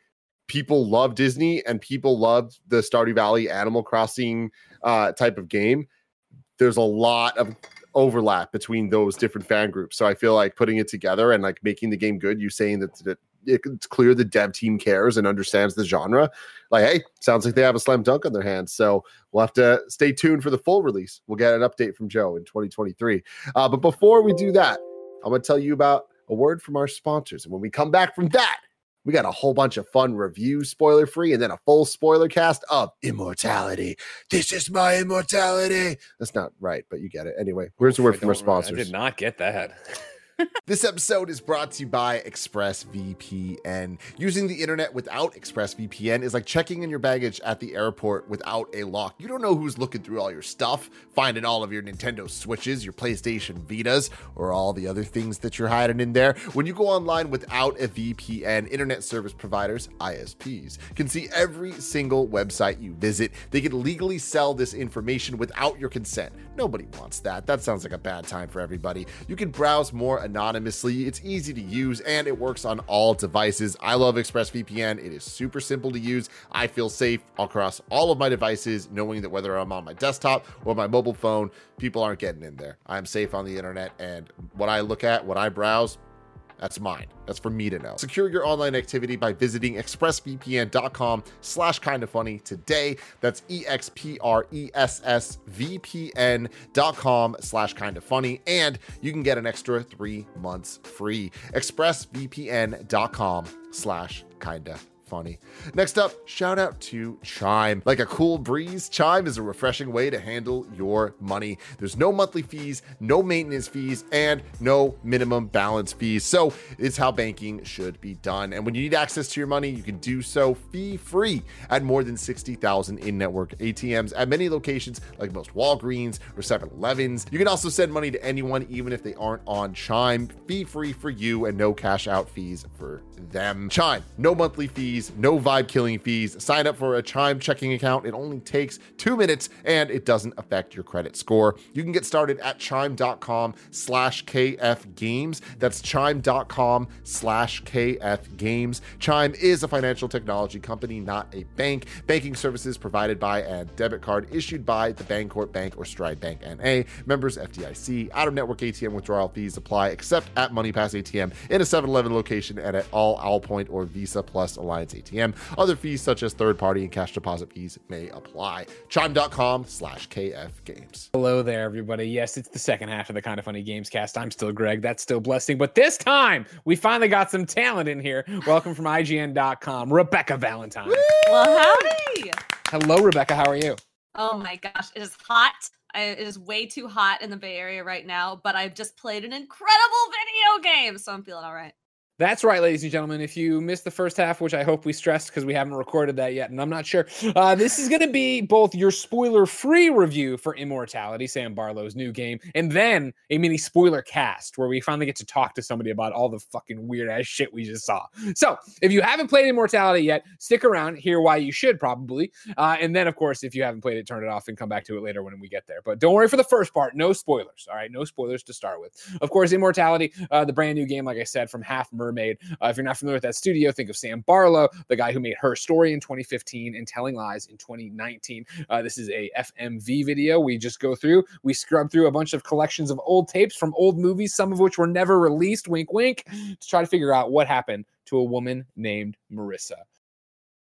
people love Disney and people loved the Stardew Valley Animal Crossing uh, type of game. There's a lot of overlap between those different fan groups. So I feel like putting it together and like making the game good. You saying that, that it's clear the dev team cares and understands the genre. Like, hey, sounds like they have a slam dunk on their hands. So we'll have to stay tuned for the full release. We'll get an update from Joe in 2023. Uh, but before we do that, I'm going to tell you about a word from our sponsors. And when we come back from that, We got a whole bunch of fun reviews, spoiler free, and then a full spoiler cast of Immortality. This is my immortality. That's not right, but you get it. Anyway, where's the word from our sponsors? I did not get that. This episode is brought to you by ExpressVPN. Using the internet without ExpressVPN is like checking in your baggage at the airport without a lock. You don't know who's looking through all your stuff, finding all of your Nintendo Switches, your PlayStation Vitas, or all the other things that you're hiding in there. When you go online without a VPN, internet service providers, ISPs, can see every single website you visit. They can legally sell this information without your consent. Nobody wants that. That sounds like a bad time for everybody. You can browse more anonymously. It's easy to use and it works on all devices. I love ExpressVPN. It is super simple to use. I feel safe across all of my devices, knowing that whether I'm on my desktop or my mobile phone, people aren't getting in there. I'm safe on the internet, and what I look at, what I browse, that's mine. That's for me to know. Secure your online activity by visiting expressvpn.com slash kind of funny today. That's E E-X-P-R-E-S-S-V-P-N dot com slash kind of funny. And you can get an extra three months free. expressvpn.com slash kinda funny. Next up, shout out to Chime. Like a cool breeze, Chime is a refreshing way to handle your money. There's no monthly fees, no maintenance fees, and no minimum balance fees. So it's how banking should be done. And when you need access to your money, you can do so fee free at more than 60,000 in network ATMs at many locations like most Walgreens or 7 Elevens. You can also send money to anyone, even if they aren't on Chime, fee free for you and no cash out fees for them. Chime, no monthly fees, no vibe killing fees. Sign up for a Chime checking account. It only takes two minutes and it doesn't affect your credit score. You can get started at chime.com slash KF games. That's chime.com slash KF games. Chime is a financial technology company, not a bank. Banking services provided by and debit card issued by the Bancorp Bank or Stride Bank NA. Members FDIC. Out of network ATM withdrawal fees apply except at MoneyPass ATM in a 7 Eleven location and at all Allpoint or Visa Plus Alliance ATM. Other fees such as third party and cash deposit fees may apply. Chime.com slash KF games. Hello there, everybody. Yes, it's the second half of the Kind of Funny Games cast. I'm still Greg. That's still Blessing. But this time, we finally got some talent in here. Welcome from IGN.com, Rebecca Valentine. Well, howdy. Hello, Rebecca. How are you? Oh my gosh, it is hot. I, it is way too hot in the Bay Area right now, but I've just played an incredible video game, so I'm feeling all right. That's right, ladies and gentlemen. If you missed the first half, which I hope we stressed because we haven't recorded that yet, and I'm not sure, uh, this is going to be both your spoiler free review for Immortality, Sam Barlow's new game, and then a mini spoiler cast where we finally get to talk to somebody about all the fucking weird ass shit we just saw. So if you haven't played Immortality yet, stick around, hear why you should probably. Uh, and then, of course, if you haven't played it, turn it off and come back to it later when we get there. But don't worry for the first part, no spoilers. All right, no spoilers to start with. Of course, Immortality, uh, the brand new game, like I said, from Half Mermaid. Uh, if you're not familiar with that studio, think of Sam Barlow, the guy who made Her Story in 2015 and Telling Lies in 2019. Uh, this is a FMV video. We just go through, we scrub through a bunch of collections of old tapes from old movies, some of which were never released, wink, wink, to try to figure out what happened to a woman named Marissa.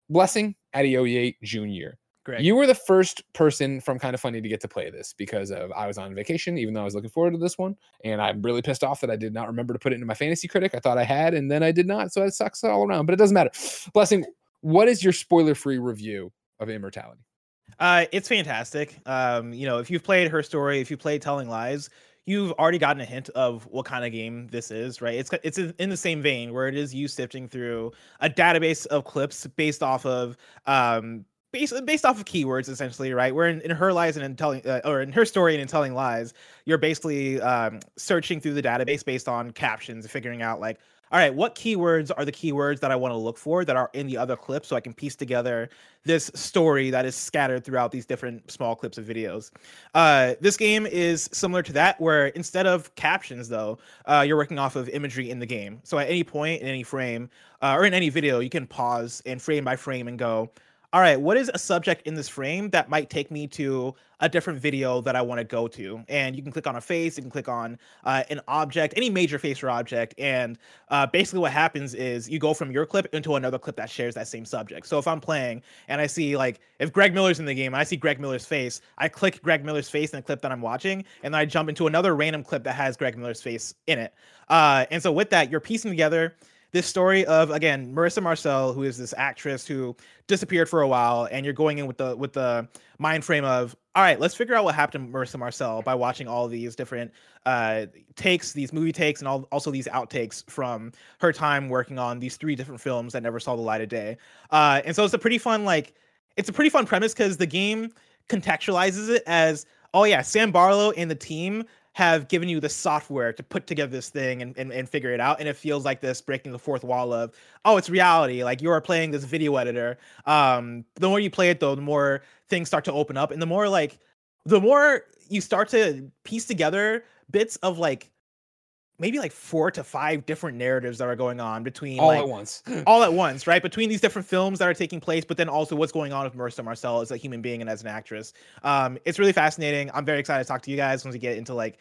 Blessing Adeoye Jr. You were the first person from Kind of Funny to get to play this because of I was on vacation, even though I was looking forward to this one, and I'm really pissed off that I did not remember to put it into my fantasy critic. I thought I had, and then I did not, so it sucks all around. But it doesn't matter. Blessing, what is your spoiler-free review of Immortality? Uh, it's fantastic. Um, you know, if you've played her story, if you played Telling Lies, you've already gotten a hint of what kind of game this is, right? It's it's in the same vein where it is you sifting through a database of clips based off of um based based off of keywords essentially, right? Where in, in her lies and in telling uh, or in her story and in telling lies, you're basically um, searching through the database based on captions, figuring out like all right, what keywords are the keywords that I want to look for that are in the other clips so I can piece together this story that is scattered throughout these different small clips of videos. Uh, this game is similar to that, where instead of captions, though, uh, you're working off of imagery in the game. So at any point in any frame uh, or in any video, you can pause and frame by frame and go, all right, what is a subject in this frame that might take me to a different video that I want to go to? And you can click on a face, you can click on uh, an object, any major face or object. And uh, basically, what happens is you go from your clip into another clip that shares that same subject. So if I'm playing and I see, like, if Greg Miller's in the game, I see Greg Miller's face, I click Greg Miller's face in the clip that I'm watching, and then I jump into another random clip that has Greg Miller's face in it. Uh, and so with that, you're piecing together this story of again Marissa Marcel, who is this actress who disappeared for a while, and you're going in with the with the mind frame of all right, let's figure out what happened to Marissa Marcel by watching all these different uh, takes, these movie takes, and all, also these outtakes from her time working on these three different films that never saw the light of day. Uh, and so it's a pretty fun like it's a pretty fun premise because the game contextualizes it as oh yeah, Sam Barlow and the team have given you the software to put together this thing and, and, and figure it out. And it feels like this breaking the fourth wall of, oh, it's reality. Like you're playing this video editor. Um, the more you play it though, the more things start to open up. And the more like the more you start to piece together bits of like maybe like four to five different narratives that are going on between all like, at once. all at once, right? Between these different films that are taking place, but then also what's going on with Marissa Marcel as a human being and as an actress. Um, it's really fascinating. I'm very excited to talk to you guys once we get into like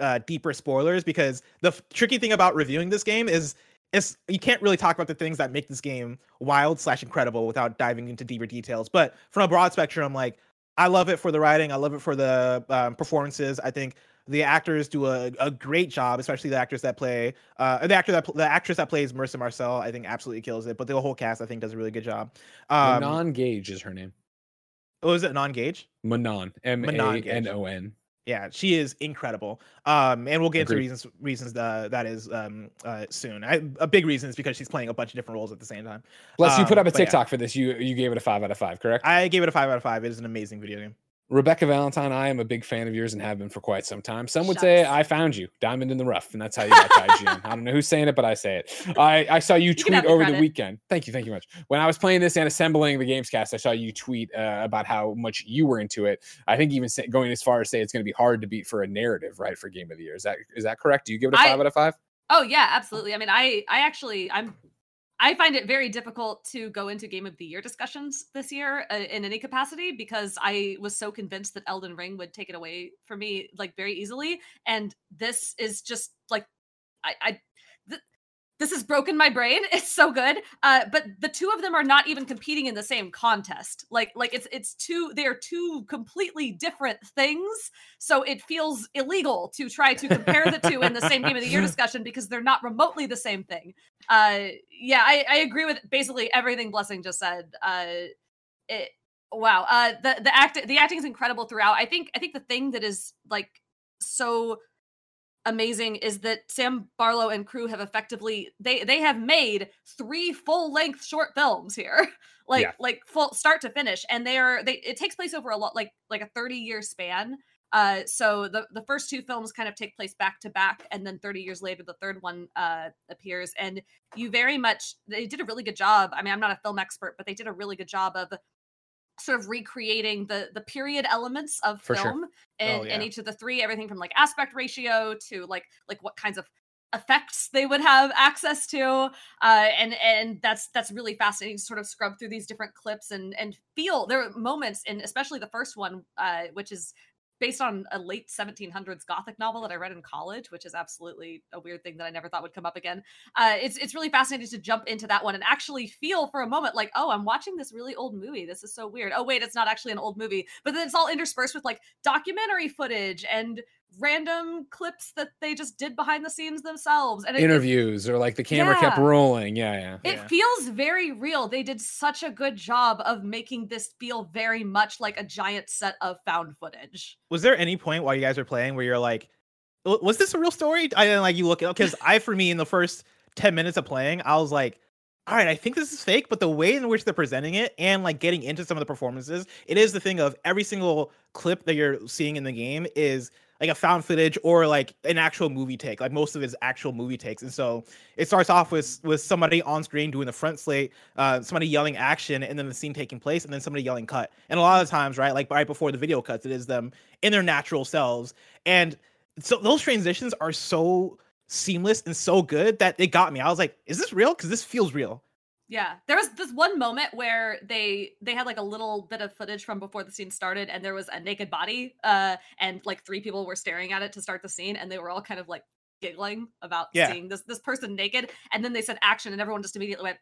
uh, deeper spoilers because the f- tricky thing about reviewing this game is is you can't really talk about the things that make this game wild slash incredible without diving into deeper details. But from a broad spectrum, like I love it for the writing, I love it for the um, performances. I think the actors do a, a great job, especially the actors that play uh, the actor that the actress that plays Marissa Marcel. I think absolutely kills it. But the whole cast, I think, does a really good job. Um, Manon Gage is her name. what was it? Non Gage. Manon. M A. N O N. Yeah, she is incredible. Um, and we'll get into reasons reasons uh, that is um uh soon. I, a big reason is because she's playing a bunch of different roles at the same time. Bless you put Um, up a yeah. TikTok for this. You you gave it a five out of five, correct? I gave it a five out of five. It is an amazing video game. Rebecca Valentine, I am a big fan of yours and have been for quite some time. Some would say I found you, diamond in the rough, and that's how you got to IGN. I don't know who's saying it, but I say it. I, I saw you can tweet have the over the weekend. Thank you, thank you much. When I was playing this and assembling the Gamescast, I saw you tweet uh, about how much you were into it. I think even say, going as far as say it's going to be hard to beat for a narrative, right, for Game of the Year. Is that is that correct? Do you give it a five out of five? Oh yeah, absolutely. I mean, I I actually I'm I find it very difficult to go into game of the year discussions this year uh, in any capacity because I was so convinced that Elden Ring would take it away from me like very easily. And this is just like I I this has broken my brain. It's so good. Uh, but the two of them are not even competing in the same contest. Like, like it's it's two. They are two completely different things. So it feels illegal to try to compare the two in the same game of the year discussion because they're not remotely the same thing. Uh, yeah, I, I agree with basically everything Blessing just said. Uh, it wow. Uh, the the act the acting is incredible throughout. I think I think the thing that is like so amazing is that Sam Barlow and crew have effectively they they have made three full length short films here. like Yeah. like full start to finish and they are they it takes place over a lot like like a 30 year span. Uh so the the first two films kind of take place back to back and then 30 years later the third one uh appears and you very much they did a really good job. I mean I'm not a film expert but they did a really good job of sort of recreating the the period elements of For sure. film in, Oh, in yeah. each of the three everything from like aspect ratio to like like what kinds of effects they would have access to uh and and that's that's really fascinating to sort of scrub through these different clips and and feel there are moments in especially the first one uh which is based on a late 1700s gothic novel that i read in college which is absolutely a weird thing that i never thought would come up again uh, it's it's really fascinating to jump into that one and actually feel for a moment like, oh, I'm watching this really old movie. This is so weird. Oh wait, it's not actually an old movie, but then it's all interspersed with like documentary footage and random clips that they just did behind the scenes themselves. And it, it, Interviews or like the camera kept rolling. Yeah, yeah. it Yeah. feels very real. They did such a good job of making this feel very much like a giant set of found footage. Was there any point while you guys were playing where you're like, was this a real story? I didn't like you look it because I, for me, in the first 10 minutes of playing, I was like, all right, I think this is fake, but the way in which they're presenting it and like getting into some of the performances, it is the thing of every single clip that you're seeing in the game is like a found footage or like an actual movie take. Like most of his actual movie takes. And so it starts off with with somebody on screen doing the front slate, uh, somebody yelling action, and then the scene taking place, and then somebody yelling cut. And a lot of times, right, like right before the video cuts, it is them in their natural selves. And so those transitions are so seamless and so good that it got me. I was like, is this real? Because this feels real. Yeah, there was this one moment where they they had like a little bit of footage from before the scene started, and there was a naked body, uh, and like three people were staring at it to start the scene, and they were all kind of like giggling about Yeah. seeing this this person naked, and then they said action, and everyone just immediately went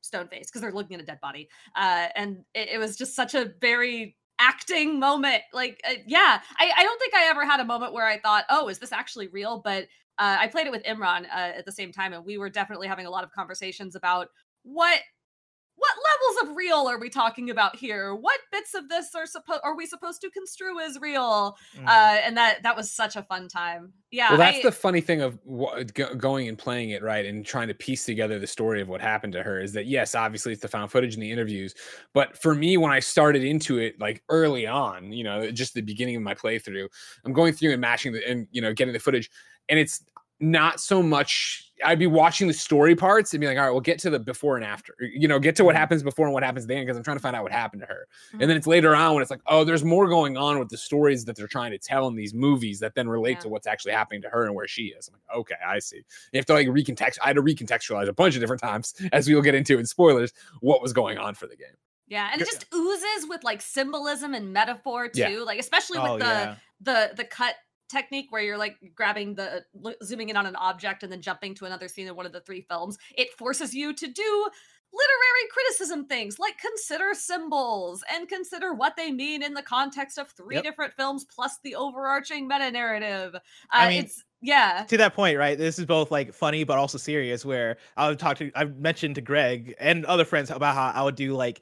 stone face because they're looking at a dead body, uh, and it, it was just such a very acting moment. Like, uh, yeah, I, I don't think I ever had a moment where I thought, oh, is this actually real? But uh, I played it with Imran uh, at the same time, and we were definitely having a lot of conversations about what what levels of real are we talking about here? What bits of this are supposed are we supposed to construe as real? Mhm. Uh, and that that was such a fun time. Yeah, Well, that's I- the funny thing of wha- going and playing it right and trying to piece together the story of what happened to her is that yes, obviously it's the found footage and the interviews, but for me when I started into it like early on, you know, just the beginning of my playthrough, I'm going through and matching the and you know getting the footage, and it's not so much. I'd be watching the story parts and be like, all right, we'll get to the before and after, you know, get to what Mhm. happens before and what happens then because I'm trying to find out what happened to her. Mhm. And then it's later on when it's like, oh, there's more going on with the stories that they're trying to tell in these movies that then relate Yeah. to what's actually happening to her and where she is. I'm like, okay, I see. You have to like recontext. I had to recontextualize a bunch of different times as we will get into in spoilers what was going on for the game. yeah, and it just oozes with like symbolism and metaphor too. Yeah. Like especially with Oh the yeah. the the cut technique where you're like grabbing the zooming in on an object and then jumping to another scene in one of the three films it forces you to do literary criticism things like consider symbols and consider what they mean in the context of three Yep. different films plus the overarching meta narrative uh, I mean, it's yeah to that point, right? This is both like funny but also serious. Where I would talk to, I've mentioned to Greg and other friends about how I would do like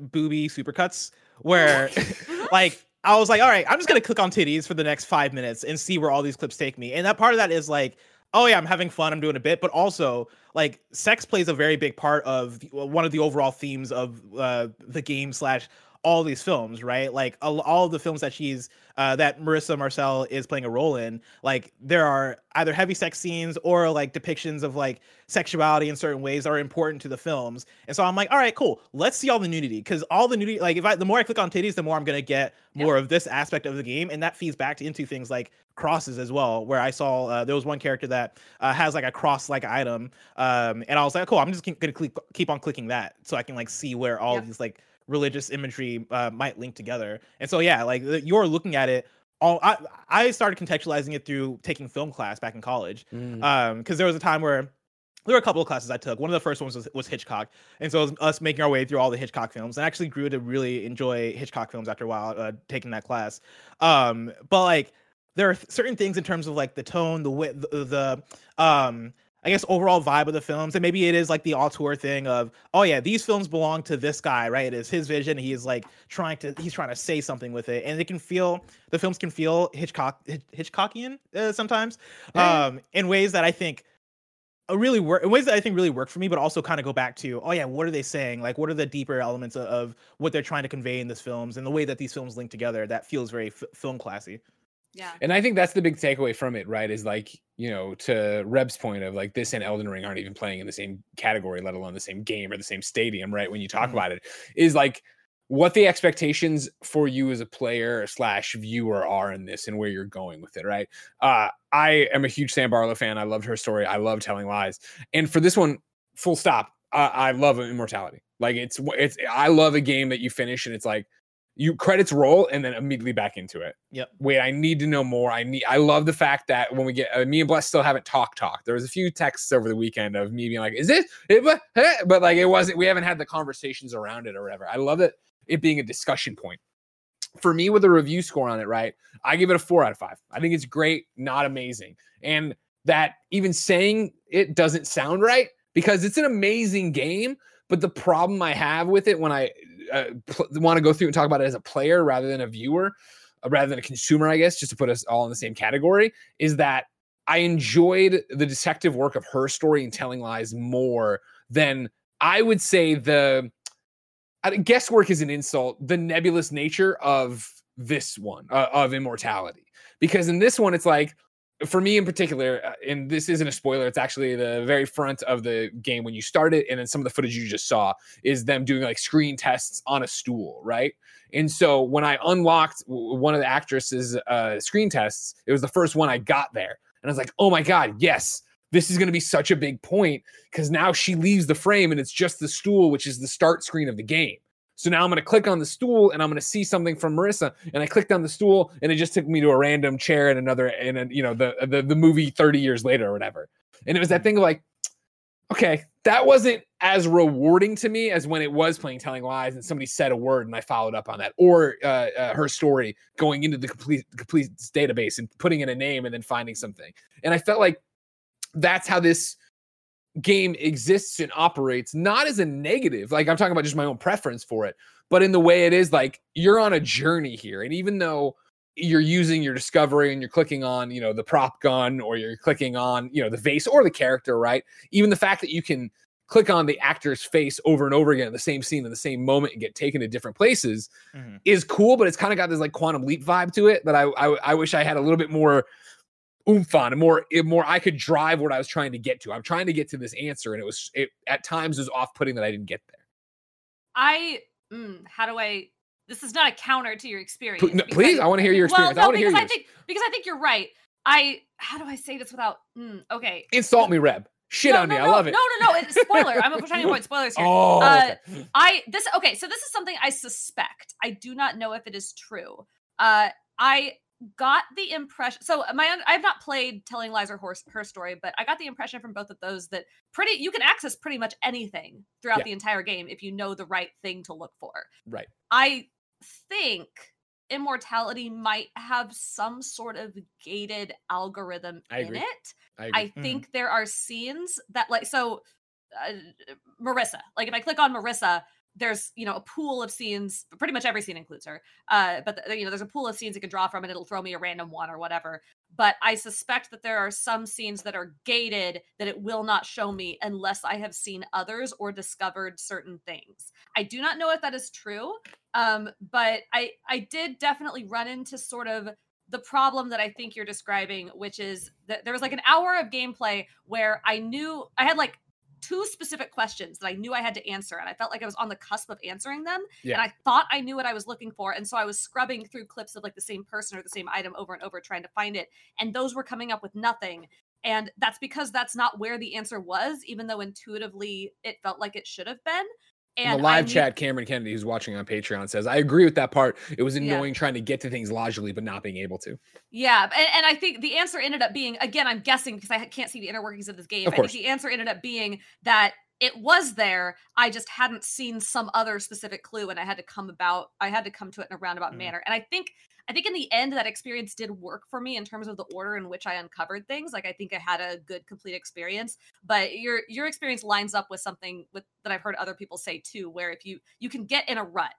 booby supercuts, where Mhm. like I was like, all right, I'm just gonna click on titties for the next five minutes and see where all these clips take me. And that part of that is like, oh yeah, I'm having fun, I'm doing a bit, but also like sex plays a very big part of the, one of the overall themes of uh, the game slash all these films, right? Like all, all the films that she's uh, that Marissa Marcel is playing a role in, like there are either heavy sex scenes or like depictions of like sexuality in certain ways that are important to the films. And so I'm like, all right, cool. Let's see all the nudity because all the nudity, like if I the more I click on titties, the more I'm gonna get Yeah. more of this aspect of the game, and that feeds back into things like crosses as well. Where I saw uh, there was one character that uh, has like a cross-like item, um, and I was like, cool. I'm just gonna keep keep on clicking that so I can like see where all Yep. these like religious imagery uh, might link together. And so yeah, like you're looking at it. All I I started contextualizing it through taking film class back in college. Mm. Um, because there was a time where there were a couple of classes I took. One of the first ones was, was Hitchcock, and so it was us making our way through all the Hitchcock films. And I actually grew to really enjoy Hitchcock films after a while uh, taking that class. Um, but like there are certain things in terms of like the tone, the wit, the, the um, I guess overall vibe of the films, and maybe it is like the auteur thing of, oh yeah, these films belong to this guy, right? It is his vision. He is like trying to, he's trying to say something with it, and it can feel, the films can feel Hitchcock, Hitchcockian uh, sometimes, Yeah. um, in ways that I think really work, in ways that I think really work for me, but also kind of go back to, oh yeah, what are they saying? Like, what are the deeper elements of, of what they're trying to convey in these films, and the way that these films link together? That feels very f- film classy. Yeah And I think that's the big takeaway from it, right? Is like, you know, to Reb's point of like this and Elden Ring aren't even playing in the same category, let alone the same game or the same stadium, right? When you talk Mhm. about it, is like what the expectations for you as a player slash viewer are in this and where you're going with it, right? Uh, I am a huge Sam Barlow fan. I loved her story. I love telling lies. And for this one, full stop. I, I love immortality. Like it's it's I love a game that you finish and it's like you credits roll and then immediately back into it. Yep. Wait, I need to know more. I need. I love the fact that when we get uh, me and Bless still haven't talked talk. There was a few texts over the weekend of me being like, "Is it?" it but, eh," but like it wasn't. We haven't had the conversations around it or whatever. I love it. It being a discussion point. For me, with a review score on it, right? I give it a four out of five. I think it's great, not amazing, and that even saying it doesn't sound right because it's an amazing game. But the problem I have with it when I uh, pl- want to go through and talk about it as a player rather than a viewer, uh, rather than a consumer, I guess, just to put us all in the same category, is that I enjoyed the detective work of her story and telling lies more than I would say the uh, guesswork is an insult. The nebulous nature of this one uh, of immortality, because in this one, it's like for me in particular, uh, and this isn't a spoiler, it's actually the very front of the game when you start it, and then some of the footage you just saw is them doing like screen tests on a stool, right? And so when I unlocked one of the actresses' uh, screen tests, it was the first one I got there, and I was like, oh my god, yes. This is going to be such a big point because now she leaves the frame and it's just the stool, which is the start screen of the game. So now I'm going to click on the stool and I'm going to see something from Marissa. And I clicked on the stool and it just took me to a random chair and another, and a, you know, the, the, the movie 30 years later or whatever. And it was that thing of like, okay, that wasn't as rewarding to me as when it was playing Telling Lies and somebody said a word and I followed up on that, or uh, uh, her story going into the complete complete database and putting in a name and then finding something. And I felt like that's how this game exists and operates, not as a negative. Like I'm talking about just my own preference for it, but in the way it is like you're on a journey here, and even though you're using your discovery and you're clicking on you know the prop gun or you're clicking on you know the vase or the character right even the fact that you can click on the actor's face over and over again in the same scene in the same moment and get taken to different places Mhm. is cool but it's kind of got this like quantum leap vibe to it that I, I i wish i had a little bit more oomph on and more it- more i could drive what i was trying to get to i'm trying to get to this answer and it was it at times was off-putting that i didn't get there I mm, how do I? This is not a counter to your experience. Pl- no, because please i want to hear your experience Well, i no, want to hear because I yours think because I think you're right. I how do I say this without? Mm, okay. insult me reb shit no, on me i love it No, no, no. It's spoiler. I'm trying to avoid spoilers here. oh Uh, okay. I this okay, so this is something I suspect. I do not know if it is true. Uh I got the impression so my I've not played Telling Lies or Horse Her Story, but I got the impression from both of those that pretty you can access pretty much anything throughout Yeah. the entire game if you know the right thing to look for. right I think immortality might have some sort of gated algorithm I in agree. it. i I Mhm. think there are scenes that like so uh, Marissa. Like if I click on Marissa, there's you know a pool of scenes. Pretty much every scene includes her. Uh, but the, you know there's a pool of scenes you can draw from, and it'll throw me a random one or whatever. But I suspect that there are some scenes that are gated that it will not show me unless I have seen others or discovered certain things. I do not know if that is true. Um, but I I did definitely run into sort of the problem that I think you're describing, which is that there was like an hour of gameplay where I knew I had like two specific questions that I knew I had to answer, and I felt like I was on the cusp of answering them. Yeah. And I thought I knew what I was looking for, and so I was scrubbing through clips of like the same person or the same item over and over trying to find it, and those were coming up with nothing. And that's because that's not where the answer was, even though intuitively it felt like it should have been. In the live knew- chat, Cameron Kennedy, who's watching on Patreon, says, I agree with that part. It was Yeah. annoying trying to get to things logically, but not being able to. Yeah, and, and I think the answer ended up being again, I'm guessing because I can't see the inner workings of this game. Of I think the answer ended up being that it was there. I just hadn't seen some other specific clue, and I had to come about. I had to come to it in a roundabout Mm. manner. And I think, I think in the end, that experience did work for me in terms of the order in which I uncovered things. Like I think I had a good, complete experience. But your your experience lines up with something with that I've heard other people say too, where if you you can get in a rut.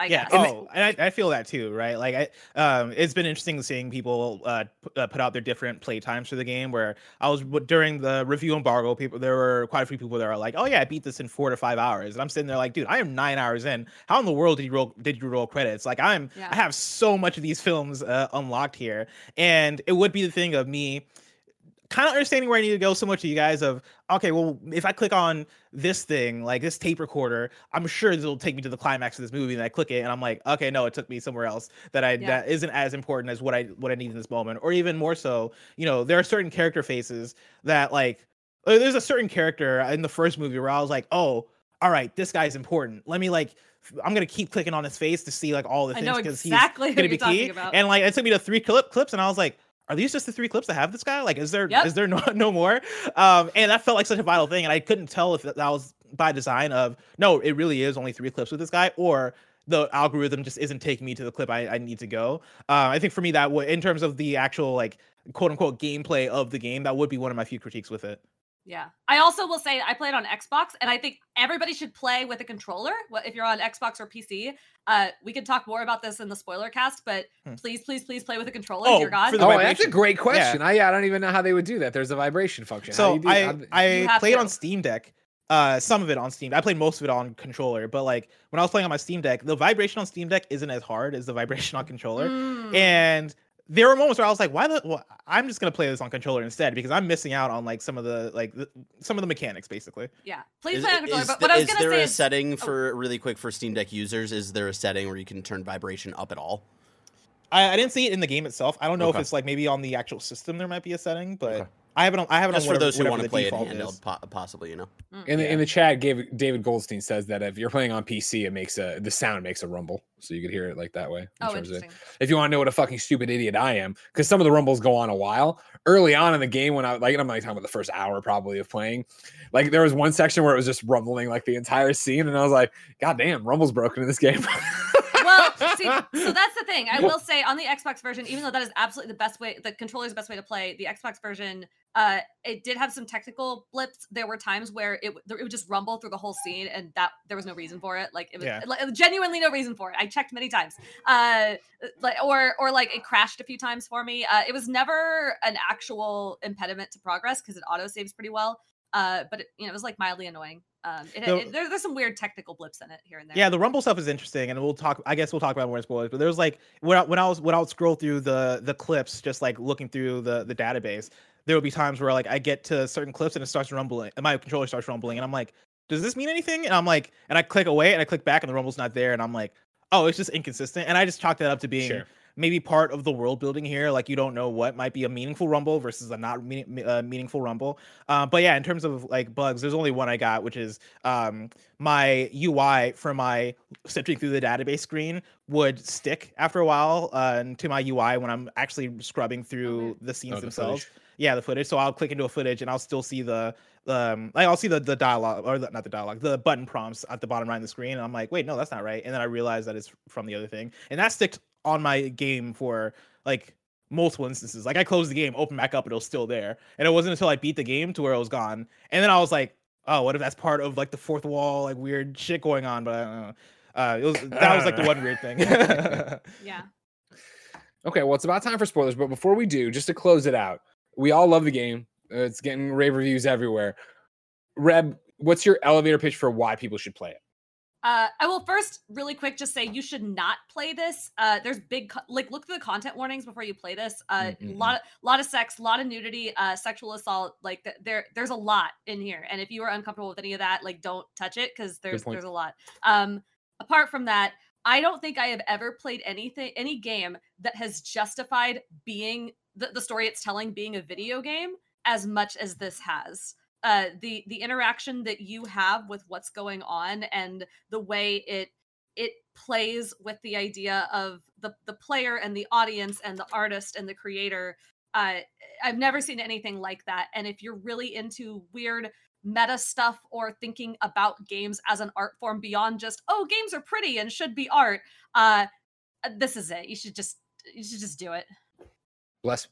I yeah. guess. Oh, and I, I feel that too, right? Like I, um, it's been interesting seeing people uh, p- uh, put out their different play times for the game. Where I was during the review embargo, people there were quite a few people that are like, "Oh yeah, I beat this in four to five hours," and I'm sitting there like, "Dude, I am nine hours in. How in the world did you roll? Did you roll credits? Like I'm, Yeah. I have so much of these films uh, unlocked here, and it would be the thing of me." Kind of understanding where I need to go similar to you guys of okay, well, if I click on this thing, like this tape recorder, I'm sure this will take me to the climax of this movie, and I click it, and I'm like, okay, no, it took me somewhere else that I Yeah. that isn't as important as what I what I need in this moment, or even more so, you know, there are certain character faces that like uh, there's a certain character in the first movie where I was like, oh, all right, this guy's important. Let me like. I'm gonna keep clicking on his face to see like all the things because exactly he's gonna be key. about. And like it took me to three clip clips, and I was like, are these just the three clips that have this guy? Like, is there is Yep. there no no more? Um, and that felt like such a vital thing, and I couldn't tell if that that was by design of no, it really is only three clips with this guy, or the algorithm just isn't taking me to the clip I, I need to go. Uh, I think for me that would, in terms of the actual like quote unquote gameplay of the game, that would be one of my few critiques with it. Yeah. I also will say I played on Xbox and I think everybody should play with a controller. Wh- If you're on Xbox or PC, uh, we can talk more about this in the spoiler cast, but Hmm. please, please, please play with a controller. Oh, dear God. oh, that's a great question. I, I don't even know how they would do that. There's a vibration function. How do So you do- I how- I have played on. Steam Deck. Uh, some of it on Steam. I played most of it on controller, but like when I was playing on my Steam Deck, the vibration on Steam Deck isn't as hard as the vibration on controller. Mm. And there were moments where I was like, "Why the? Well, I'm just gonna play this on controller instead because I'm missing out on like some of the like the, some of the mechanics, basically." yeah. Please Is, play on controller. is But the- what I was is going to there say a is setting oh. for really quick for Steam Deck users? Is there a setting where you can turn vibration up at all? I, I didn't see it in the game itself. I don't know Okay. if it's like maybe on the actual system there might be a setting, but Okay. I have it on. I have it Just on for those who want to play it default handheld, is. po- possibly, you know. Mm. In the Yeah. in the chat, David Goldstein says that if you're playing on PC, it makes a the sound makes a rumble, so you could hear it like that way. in Oh, terms of- interesting. if you want to know what a fucking stupid idiot I am, because some of the rumbles go on a while. Early on in the game, when I like, I'm like talking about the first hour probably of playing, like there was one section where it was just rumbling like the entire scene, and I was like, God damn, rumble's broken in this game. well, see, so that's the thing. I will say on the Xbox version, even though that is absolutely the best way, the controller is the best way to play. The Xbox version, uh, it did have some technical blips. There were times where it it would just rumble through the whole scene, and that there was no reason for it. Like it was Yeah. like, genuinely no reason for it. I checked many times, uh, like or or like it crashed a few times for me. Uh, it was never an actual impediment to progress because it auto saves pretty well. Uh, but it, you know, it was like mildly annoying. Um, it, it, there, there's some weird technical blips in it here and there. Yeah, the Rumble stuff is interesting, and we'll talk. I guess we'll talk about more in spoilers. But there was like when I, when I was when I would scroll through the the clips, just like looking through the the database, there will be times where like I get to certain clips and it starts rumbling, and my controller starts rumbling, and I'm like, does this mean anything? And I'm like, and I click away and I click back, and the rumble's not there, and I'm like, oh, it's just inconsistent, and I just chalk that up to being Sure. maybe part of the world building here. Like you don't know what might be a meaningful rumble versus a not meaning, uh, meaningful rumble. Uh, but yeah, in terms of like bugs, there's only one I got, which is um, my UI for my sifting through the database screen would stick after a while uh, and to my UI when I'm actually scrubbing through the scenes Oh, the themselves. footage. Yeah, the footage. So I'll click into a footage and I'll still see the um like I'll see the the dialogue or the, not the dialogue, the button prompts at the bottom right of the screen. And I'm like, wait, no, that's not right. And then I realize that it's from the other thing. And that sticked on my game for like multiple instances. Like I closed the game, open back up, and it was still there. And it wasn't until I beat the game to where it was gone. And then I was like, oh, what if that's part of like the fourth wall, like weird shit going on? But I don't know. Uh, it was that was like the one weird thing. yeah. Okay, well, it's about time for spoilers, but before we do, just to close it out, we all love the game. It's getting rave reviews everywhere. Reb, what's your elevator pitch for why people should play it? Uh, I will first, really quick, just say you should not play this. Uh, there's big, co- like, look through the content warnings before you play this. Uh, Mm-mm-mm. lot, lot of sex, a lot of nudity, uh, sexual assault. Like, th- there, there's a lot in here. And if you are uncomfortable with any of that, like, don't touch it because there's, there's a lot. Um, apart from that, I don't think I have ever played anything, any game that has justified being the, the story it's telling being a video game as much as this has. Uh, the the interaction that you have with what's going on and the way it it plays with the idea of the the player and the audience and the artist and the creator. Uh i've never seen anything like that. And if you're really into weird meta stuff or thinking about games as an art form beyond just oh games are pretty and should be art uh this is it. You should just you should just do it Bless.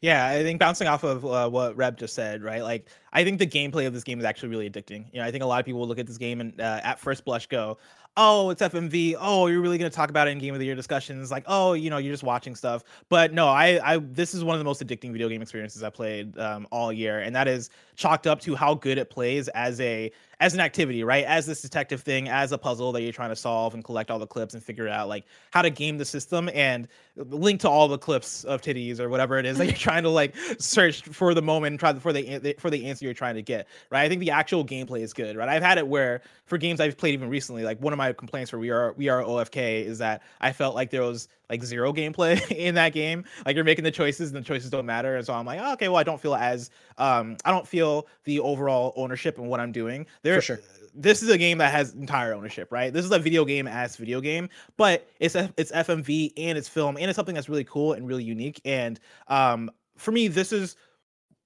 Yeah, I think bouncing off of uh, what Reb just said, right? Like, I think the gameplay of this game is actually really addicting. You know, I think a lot of people look at this game and uh, at first blush go, "Oh, it's FMV. Oh, you're really going to talk about it in game of the year discussions." Like, "Oh, you know, you're just watching stuff." But no, I, I, this is one of the most addicting video game experiences I played um, all year, and that is chalked up to how good it plays as a as an activity, right? As this detective thing, as a puzzle that you're trying to solve and collect all the clips and figure out like how to game the system and link to all the clips of titties or whatever it is that you're trying to like search for the moment and try for the for the answer you're trying to get, right? I think the actual gameplay is good, right? I've had it where for games I've played even recently, like one of my complaints for we are we are OFK is that I felt like there was like zero gameplay in that game. Like you're making the choices and the choices don't matter. And so I'm like, oh, okay, well, I don't feel as um I don't feel the overall ownership in what I'm doing. There sure. this is a game that has entire ownership, right? This is a video game as video game, but it's it's FMV and it's film and it's something that's really cool and really unique. And um, for me, this is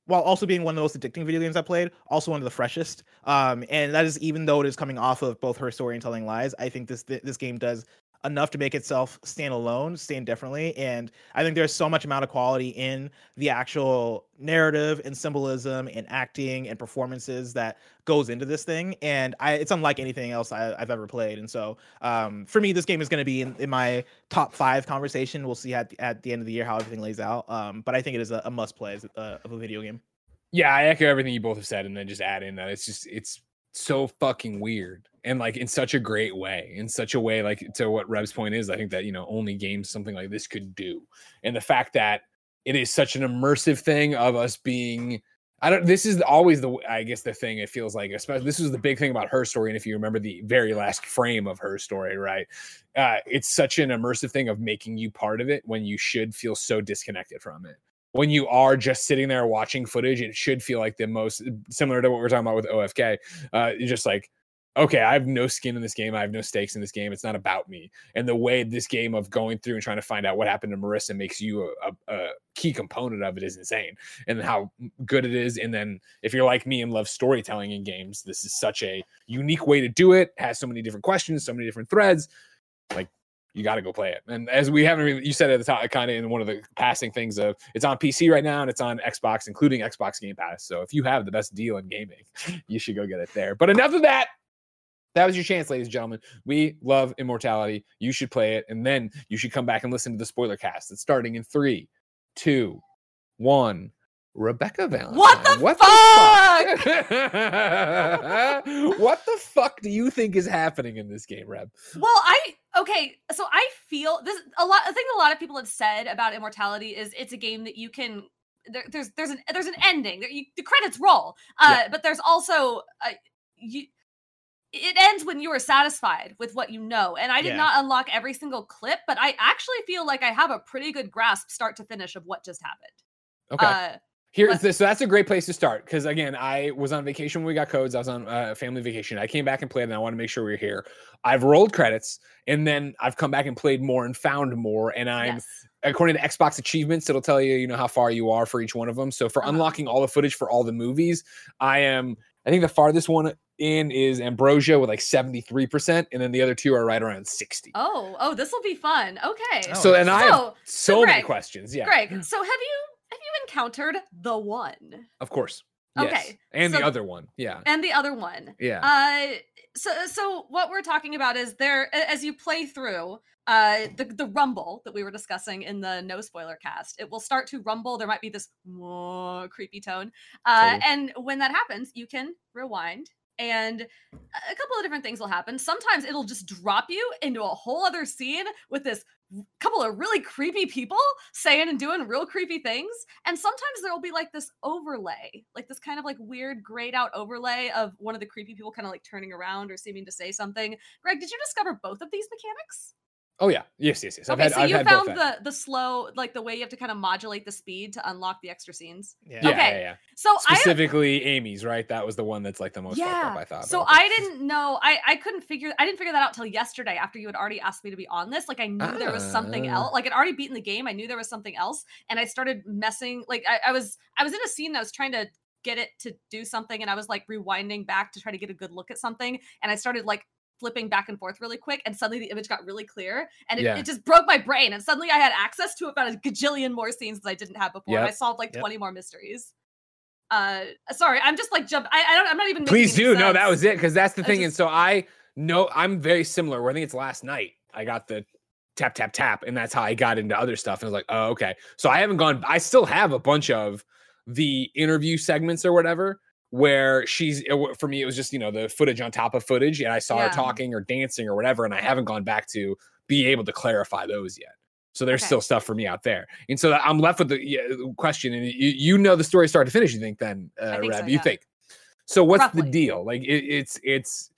while also being one of the most addicting video games I played, also one of the freshest. Um, and that is even though it is coming off of both her story and telling lies. I think this this game does enough to make itself stand alone, stand differently. And I think there's so much amount of quality in the actual narrative and symbolism and acting and performances that goes into this thing. And I, it's unlike anything else I, I've ever played. And so um, for me, this game is going to be in, in my top five conversation. We'll see at, at the end of the year how everything lays out. Um, but I think it is a, a must play a, of a video game. Yeah, I echo everything you both have said, and then just add in that it's just it's so fucking weird and like in such a great way, in such a way like to what Reb's point is. I think that you know only games something like this could do, and the fact that it is such an immersive thing of us being. I don't. This is always the. I guess the thing it feels like, especially this is the big thing about her story. And if you remember the very last frame of her story, right? Uh, it's such an immersive thing of making you part of it when you should feel so disconnected from it. when you are just sitting there watching footage, it should feel like the most similar to what we're talking about with OFK. Uh, just like, okay, I have no skin in this game. I have no stakes in this game. It's not about me. And the way this game of going through and trying to find out what happened to Marissa makes you a, a, a key component of it is insane. And how good it is. And then if you're like me and love storytelling in games, this is such a unique way to do it. Has so many different questions, so many different threads. Like you got to go play it. And as we haven't, you said at the top, kind of in one of the passing things of it's on PC right now and it's on Xbox, including Xbox Game Pass. So if you have the best deal in gaming, you should go get it there. But enough of that. That was your chance, ladies and gentlemen. We love Immortality. You should play it, and then you should come back and listen to the spoiler cast. It's starting in three, two, one. Rebecca Valentine. What the what fuck? The fuck? what the fuck do you think is happening in this game, Reb? Well, I okay, so I feel this a lot. I think a lot of people have said about Immortality is it's a game that you can. There, there's there's an there's an ending. There, you, the credits roll, uh, but there's also uh, you. It ends when you are satisfied with what you know, and I did Yeah. not unlock every single clip, but I actually feel like I have a pretty good grasp, start to finish, of what just happened. Okay. Uh, But- this. So that's a great place to start because again, I was on vacation when we got codes. I was on uh, family vacation. I came back and played, and I want to make sure we are here. I've rolled credits, and then I've come back and played more and found more. And I'm yes. according to Xbox achievements, it'll tell you you know how far you are for each one of them. So for Uh-huh. unlocking all the footage for all the movies, I am. I think the farthest one in is Ambrosio with like 73%, and then the other two are right around 60. Oh, oh, this will be fun. Okay. Oh, so and I have so, so many questions. Yeah, Greg, so have you have you encountered the one of course. Yes. Okay, and so- the other one. Yeah, and the other one? yeah. Uh, so so what we're talking about is there as you play through uh the the rumble that we were discussing in the no spoiler cast it will start to rumble there might be this creepy tone uh Totally. and when that happens you can rewind and a couple of different things will happen. Sometimes it'll just drop you into a whole other scene with this couple of really creepy people saying and doing real creepy things. And sometimes there will be like this overlay like this kind of like weird grayed out overlay of one of the creepy people kind of like turning around or seeming to say something. Greg did you discover both of these mechanics oh yeah. Yes, yes, yes. I've okay had, so I've you had found the the slow like the way you have to kind of modulate the speed to unlock the extra scenes Yeah. yeah, okay. yeah, yeah. so i Specifically, Amy's right. That was the one that's like the most fucked up. I thought. So. I didn't know. I I couldn't figure. I didn't figure that out till yesterday after you had already asked me to be on this. Like I knew there was something Ah. else. Like I'd already beaten the game. I knew there was something else, and I started messing. Like I, I was I was in a scene. And I was trying to get it to do something, and I was like rewinding back to try to get a good look at something, and I started like flipping back and forth really quick and suddenly the image got really clear and it, Yeah. it just broke my brain and suddenly i had access to about a gajillion more scenes that i didn't have before and i solved like Yep. 20 more mysteries uh sorry i'm just like jump i, I don't i'm not even Please do. No, that was it. Because that's the thing. and so I know I'm very similar. Where I think it's last night. I got the tap tap tap, and that's how I got into other stuff. And I was like, oh, okay. So I haven't gone. I still have a bunch of the interview segments or whatever where she's for me it was just you know the footage on top of footage and i saw Yeah. her talking or dancing or whatever and i haven't gone back to be able to clarify those yet. So there's Okay. still stuff for me out there. And so i'm left with the question and you, you know the story start to finish you think then uh, think Reb, so, you think. So what's the deal? Like it, it's it's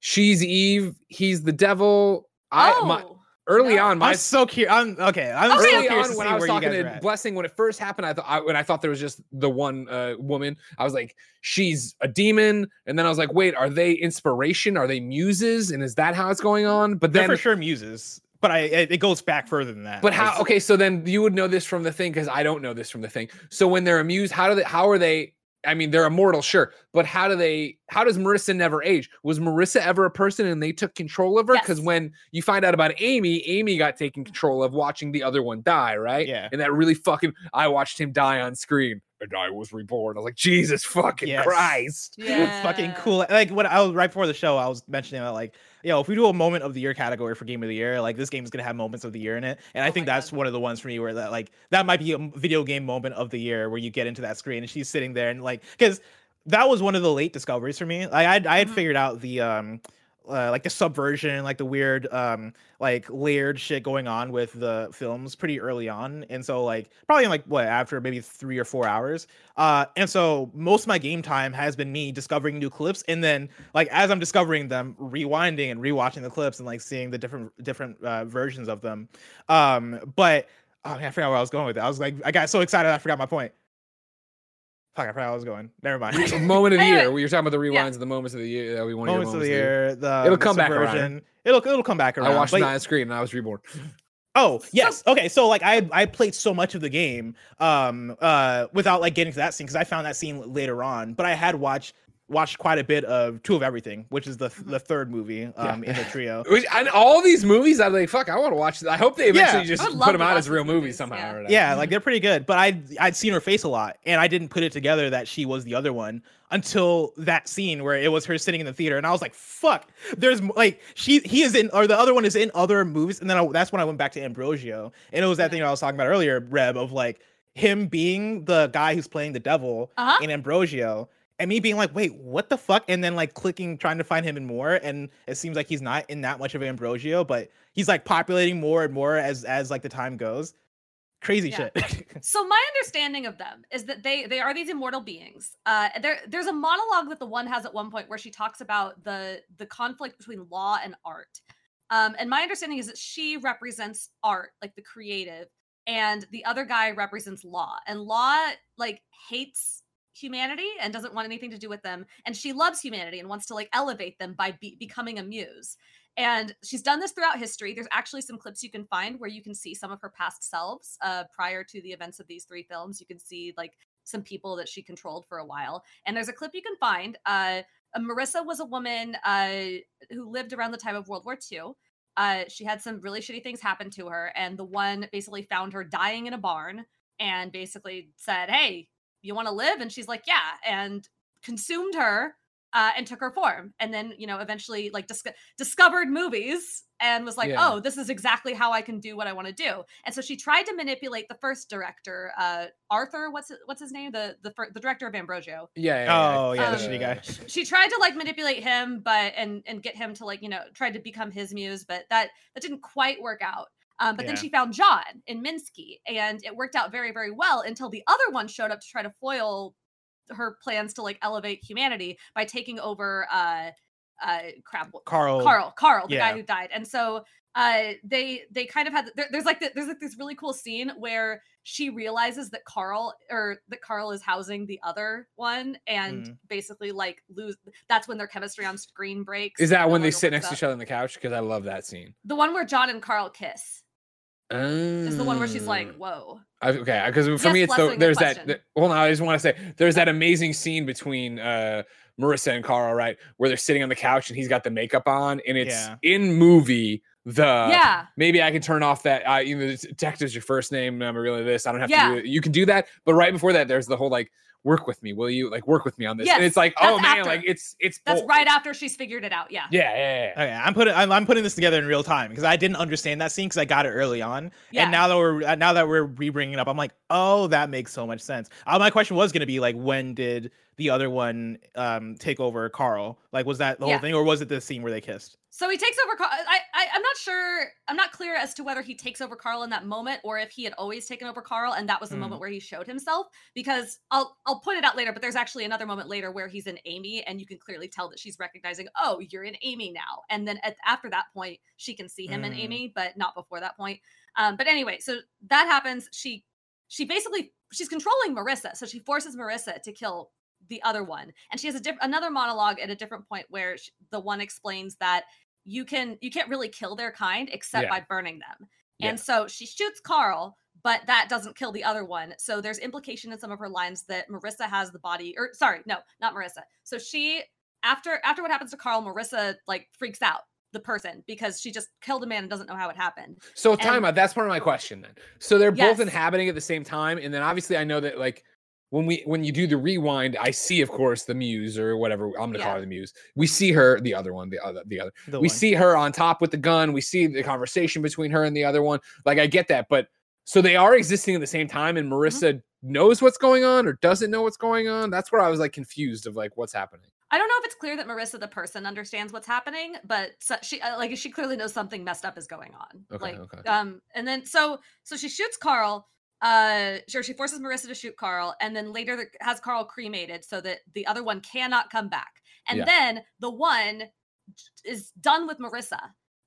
she's eve he's the devil i oh. my early no. on my I'm so curious. I'm okay. I'm Okay, so early curious on to when see I was where you talking guys are to. Blessing when it first happened, I thought I, when I thought there was just the one uh, woman, I was like, she's a demon, and then I was like, wait, are they inspiration? Are they muses? And is that how it's going on? But They're then, for sure muses, but I it, it goes back further than that. but how? Okay, so then you would know this from the thing because I don't know this from the thing. So when they're a muse, how do they? How are they? I mean, they're immortal, sure, but how do they? How does Marissa never age? Was Marissa ever a person and they took control of her? Because Yes. when you find out about Amy, Amy got taken mm-hmm. control of watching the other one die, right? Yeah. And that really fucking, I watched him die on screen, and I was reborn. I was like, Jesus fucking Yes. Christ! yeah It's fucking cool. Like when I was right before the show, I was mentioning that like, yo, if we do a moment of the year category for game of the year, like this game is gonna have moments of the year in it, and I Oh think that's God. one of the ones for me where that like that might be a video game moment of the year where you get into that screen and she's sitting there and like because that was one of the late discoveries for me. Like I I had Mhm. figured out the um. Uh, like the subversion, like the weird, um, like layered shit going on with the films pretty early on, and so like probably in like what after maybe three or four hours, uh, and so most of my game time has been me discovering new clips, and then like as I'm discovering them, rewinding and rewatching the clips and like seeing the different different uh, versions of them. Um, but Oh man, I forgot where I was going with it. I was like, I got so excited, I forgot my point. Fuck, I forgot where I was going. Never mind. moment of the year. We were talking about the rewinds yeah. of the moments of the year that we want moments of the year. The It'll the come back around. It'll it'll come back around. I watched but- it on the screen and I was reborn. Oh yes, okay. So like I I played so much of the game um uh without like getting to that scene because I found that scene later on. But I had watched watched quite a bit of Two of Everything, which is the Mm-hmm. the third movie um in the trio. Which and all these movies, I'm like, fuck, I want to watch. This. I hope they eventually Yeah. just I would love put them out as real movies movies, somehow. yeah. or. Yeah, like they're pretty good. But I I'd seen her face a lot, and I didn't put it together that she was the other one until that scene where it was her sitting in the theater, and I was like, "Fuck!" There's like she he is in, or the other one is in other movies, and then I, that's when I went back to Ambrosio, and it was that thing I was talking about earlier, Reb, of like him being the guy who's playing the devil Uh-huh. in Ambrosio. And me being like, wait, what the fuck? And then like clicking, trying to find him in more, and it seems like he's not in that much of Ambrosio, but he's like populating more and more as as like the time goes. Crazy Yeah. shit. So my understanding of them is that they they are these immortal beings. Uh, there there's a monologue that the one has at one point where she talks about the the conflict between law and art. Um, and my understanding is that she represents art, like the creative, and the other guy represents law. And law like hates humanity and doesn't want anything to do with them, and she loves humanity and wants to like elevate them by be- becoming a muse. And she's done this throughout history. There's actually some clips you can find where you can see some of her past selves uh, prior to the events of these three films. You can see like some people that she controlled for a while. And there's a clip you can find. Uh, Marissa was a woman uh, who lived around the time of World War II. Uh, she had some really shitty things happen to her, and the one basically found her dying in a barn and basically said, "Hey, you want to live?" And she's like, "Yeah," and consumed her uh, and took her form and then you know eventually like dis- discovered movies and was like Yeah. oh this is exactly how i can do what i want to do and so she tried to manipulate the first director uh arthur what's it, what's his name the the, fir- the director of ambrosio Yeah. yeah, yeah. Oh yeah, the Um, shitty guy. she tried to like manipulate him but and and get him to like you know try to become his muse but that that didn't quite work out um, but then she found john in minsky and it worked out very very well until the other one showed up to try to foil her plans to like elevate humanity by taking over uh uh crap Carl. carl carl the yeah. guy who died and so uh they they kind of had there, there's like the, there's like this really cool scene where she realizes that carl or that carl is housing the other one and Mm. basically like lose that's when their chemistry on screen breaks Is that when they sit next to each other on the couch? Because I love that scene. the one where john and carl kiss is the one where she's like Mm. whoa I- okay, because for Yes, me, it's the, there's that. The, well, no, I just want to say there's that amazing scene between uh, Marissa and Carl, right, where they're sitting on the couch and he's got the makeup on, and it's Yeah. in movie. The yeah maybe I can turn off that. Uh, you know, the detective's your first name. I'm really this. I don't have Yeah. to. do it. You can do that, but right before that, there's the whole like, work with me, will you? Like, work with me on this. and it's like, oh man, after. like it's it's that's bold. right after she's figured it out yeah Yeah, yeah, yeah. Okay, I'm putting I'm, I'm putting this together in real time because I didn't understand that scene because I got it early on, Yeah. and now that we're uh, now that we're re-bringing it up, I'm like, oh, that makes so much sense. Uh, my question was gonna be like, when did the other one um take over Carl? Like, was that the Yeah. whole thing, or was it the scene where they kissed? So he takes over. Carl. I, I I'm not sure. I'm not clear as to whether he takes over Carl in that moment or if he had always taken over Carl and that was the Hmm. moment where he showed himself. Because I'll I'll point it out later. But there's actually another moment later where he's in Amy and you can clearly tell that she's recognizing. Oh, you're in Amy now. And then at, after that point, she can see him in Mm. Amy, but not before that point. Um, but anyway, so that happens. She she basically she's controlling Marissa, so she forces Marissa to kill the other one, and she has a diff- another monologue at a different point where sh the one explains that you can you can't really kill their kind except Yeah. by burning them, Yeah. and so she shoots Carl. But that doesn't kill the other one. So there's implication in some of her lines that Marissa has the body, or sorry, no, not Marissa. So she, after after what happens to Carl, Marissa like freaks out the person because she just killed a man and doesn't know how it happened. So time And- out. That's part of my question then. So they're both inhabiting at the same time, and then obviously I know that like when we when you do the rewind, I see of course the muse or whatever I'm gonna call her the muse. We see her, the other one, the other, the other. The we one. see her on top with the gun. We see the conversation between her and the other one. Like I get that, but so they are existing at the same time, and Marissa knows what's going on or doesn't know what's going on. That's where I was like confused of like what's happening. I don't know if it's clear that Marissa, the person, understands what's happening, but so she uh, like she clearly knows something messed up is going on. Okay, like, okay. um, and then so so she shoots Carl. Uh, sure, she forces Marissa to shoot Carl, and then later has Carl cremated so that the other one cannot come back. And Yeah. then the one is done with Marissa.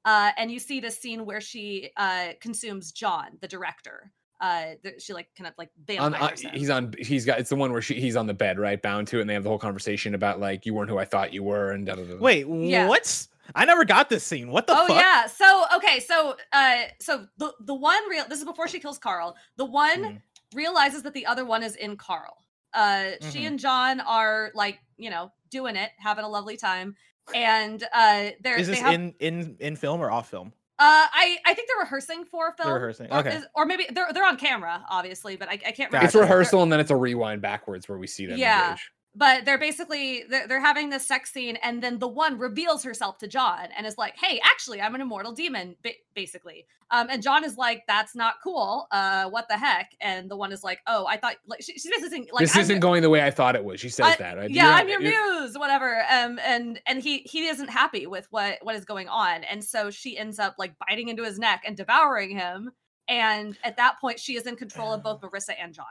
Uh, and you see this scene where she uh, consumes John, the director, uh, th- she like kind of like On, uh, he's on. He's got. It's the one where she, he's on the bed, right, bound to it, and they have the whole conversation about like you weren't who I thought you were, and da da da. Wait, Yeah. what? I never got this scene. What the oh fuck? yeah. So okay. So uh, so the the one real. This is before she kills Carl. The one Mhm. realizes that the other one is in Carl. Uh, she Mhm. and John are like you know doing it, having a lovely time, and uh, they're Is they this have. in in in film or off film? uh, I I think they're rehearsing for film. rehearsing, Or, okay. is- or maybe they're they're on camera, obviously, but I, I can't remember. it's Gotcha. They're- rehearsal, and then it's a rewind backwards where we see them. Yeah. engage. But they're basically they're, they're having this sex scene and then the one reveals herself to john and is like hey actually i'm an immortal demon basically. Um and john is like that's not cool. Uh what the heck? And the one is like oh i thought like she, she's basically like this I'm isn't going the way I thought it was. She says I- that, right? yeah You're i'm your muse whatever um and and he he isn't happy with what what is going on. And so she ends up like biting into his neck and devouring him. And at that point she is in control of both marissa and john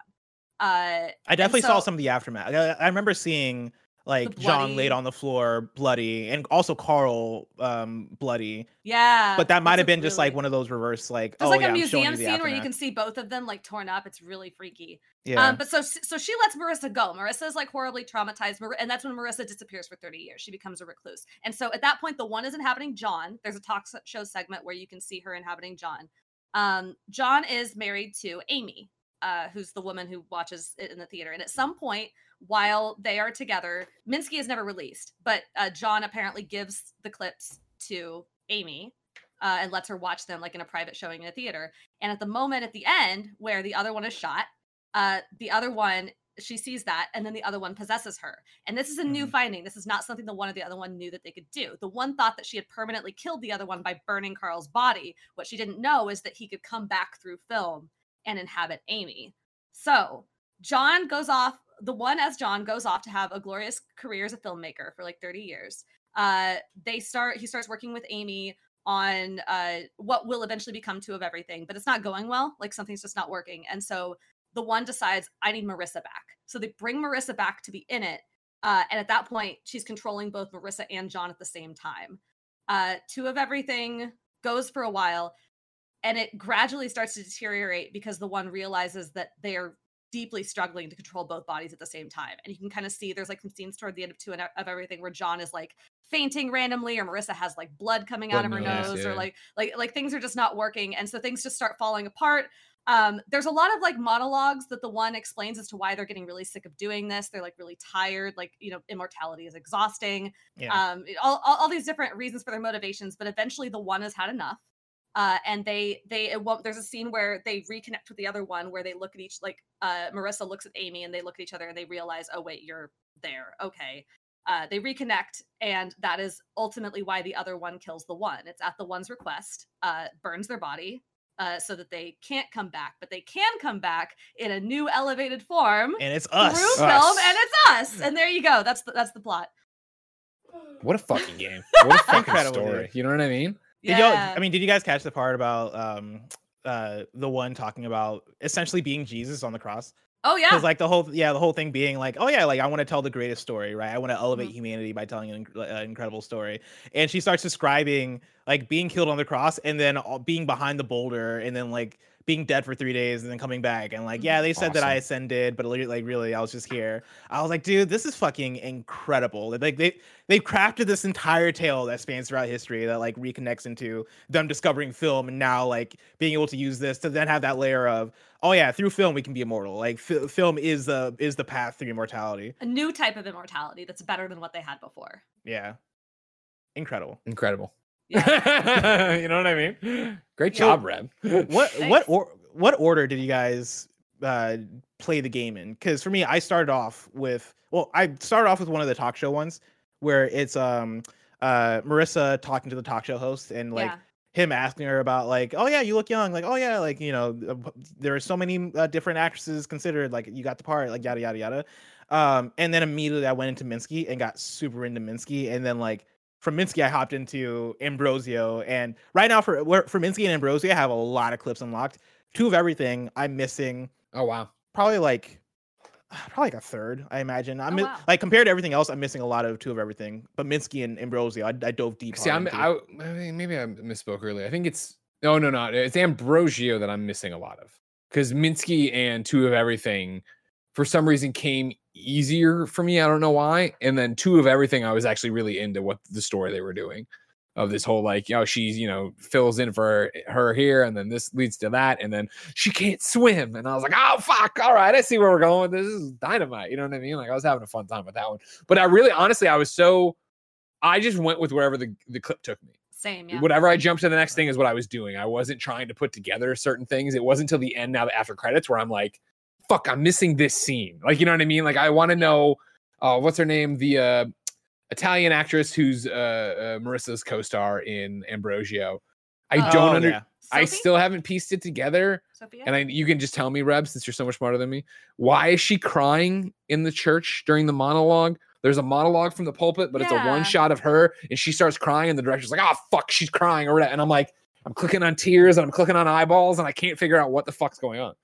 uh I definitely saw some of the aftermath. I, I remember seeing like John laid on the floor, bloody, and also Carl um bloody. yeah But that might have been just like one of those reverse like There's oh like yeah, a showing museum scene where you can see both of them like torn up. It's really freaky. yeah. Um, but so so she lets Marissa go. Marissa is like horribly traumatized, and that's when Marissa disappears for 30 years. She becomes a recluse. And so at that point, the one is inhabiting John. There's a talk show segment where you can see her inhabiting John. Um, John is married to Amy, uh, who's the woman who watches it in the theater. And at some point, while they are together, Minsky is never released, but uh, John apparently gives the clips to Amy uh, and lets her watch them like in a private showing in a theater. And at the moment at the end where the other one is shot, uh, the other one she sees that, and then the other one possesses her. And this is a new Mhm. finding. This is not something the one or the other one knew that they could do. The one thought that she had permanently killed the other one by burning Carl's body. What she didn't know is that he could come back through film and inhabit Amy. So John goes off. The one as John goes off to have a glorious career as a filmmaker for like 30 years. Uh, they start. He starts working with Amy on uh, what will eventually become Two of Everything, but it's not going well. Like something's just not working, and so the one decides I need Marissa back. So they bring Marissa back to be in it, uh, and at that point, she's controlling both Marissa and John at the same time. Uh, Two of Everything goes for a while, and it gradually starts to deteriorate because the one realizes that they are deeply struggling to control both bodies at the same time. And you can kind of see there's like some scenes toward the end of two and of everything where John is like fainting randomly, or Marissa has like blood coming out of her Blood nose, nose, or like like like things are just not working, and so things just start falling apart. Um, there's a lot of like monologues that the one explains as to why they're getting really sick of doing this. They're like really tired, like you know, immortality is exhausting yeah. um all, all, all these different reasons for their motivations but eventually the one has had enough uh and they they it won't there's a scene where they reconnect with the other one where they look at each like uh marissa looks at amy and they look at each other and they realize oh wait you're there okay uh they reconnect and that is ultimately why the other one kills the one it's at the one's request uh burns their body uh, so that they can't come back, but they can come back in a new elevated form and it's through us. film, and it's us. And there you go. That's the, that's the plot. What a fucking game! What a fucking story! You know what I mean? Did y'all, I mean, did you guys catch the part about um uh the one talking about essentially being Jesus on the cross? oh yeah, Because like the whole yeah the whole thing being like oh yeah like I want to tell the greatest story right I want to elevate Mm-hmm. humanity by telling an, an incredible story and she starts describing like being killed on the cross and then all- being behind the boulder and then like being dead for three days and then coming back. And like yeah mm, they said that I ascended but like really I was just here. I was like dude this is fucking incredible. Like they they've crafted this entire tale that spans throughout history that like reconnects into them discovering film and now like being able to use this to then have that layer of oh yeah through film we can be immortal. Like fi- film is the is the path through immortality. A new type of immortality that's better than what they had before. yeah. Incredible. Incredible. Yeah. you know what I mean? Great So, job, Reb. what what or what order did you guys uh play the game in because for me i started off with well i started off with one of the talk show ones where it's um uh marissa talking to the talk show host and like yeah. him asking her about like oh yeah you look young like oh yeah like you know uh, there are so many uh, different actresses considered like you got the part like yada yada yada um and then immediately i went into minsky and got super into minsky and then like from minsky i hopped into ambrosio and right now for where- for minsky and ambrosio i have a lot of clips unlocked two of everything i'm missing Oh wow. probably like probably like a third i imagine i'm Oh, wow. like compared to everything else i'm missing a lot of two of everything but minsky and ambrosio i, I dove deep See, I'm into. I maybe maybe I misspoke earlier. I think it's no, no, no. It's Ambrosio that I'm missing a lot of because Minsky and Two of Everything, for some reason, came easier for me. I don't know why. And then Two of Everything, I was actually really into what the story they were doing of this whole like, you know, she's, you know, fills in for her here, and then this leads to that, and then she can't swim. And I was like, oh fuck, all right, I see where we're going. With this this is dynamite. You know what I mean? Like I was having a fun time with that one. But I really honestly, I was so I just went with wherever the, the clip took me Same, yeah. whatever I jumped to the next thing is what I was doing. I wasn't trying to put together certain things. It wasn't until the end now the after credits where I'm like, fuck, I'm missing this scene. Like, you know what I mean? Like, I want to know uh, what's her name? The uh, Italian actress who's uh, uh, Marissa's co-star in Ambrosio. I Oh, don't Oh, under. yeah. I still haven't pieced it together. Sophia? And I, you can just tell me, Reb, since you're so much smarter than me, why is she crying in the church during the monologue? There's a monologue from the pulpit, but it's a one shot of her, and she starts crying, and the director's like, "Oh fuck, she's crying," or whatever. And I'm like, I'm clicking on tears, and I'm clicking on eyeballs, and I can't figure out what the fuck's going on.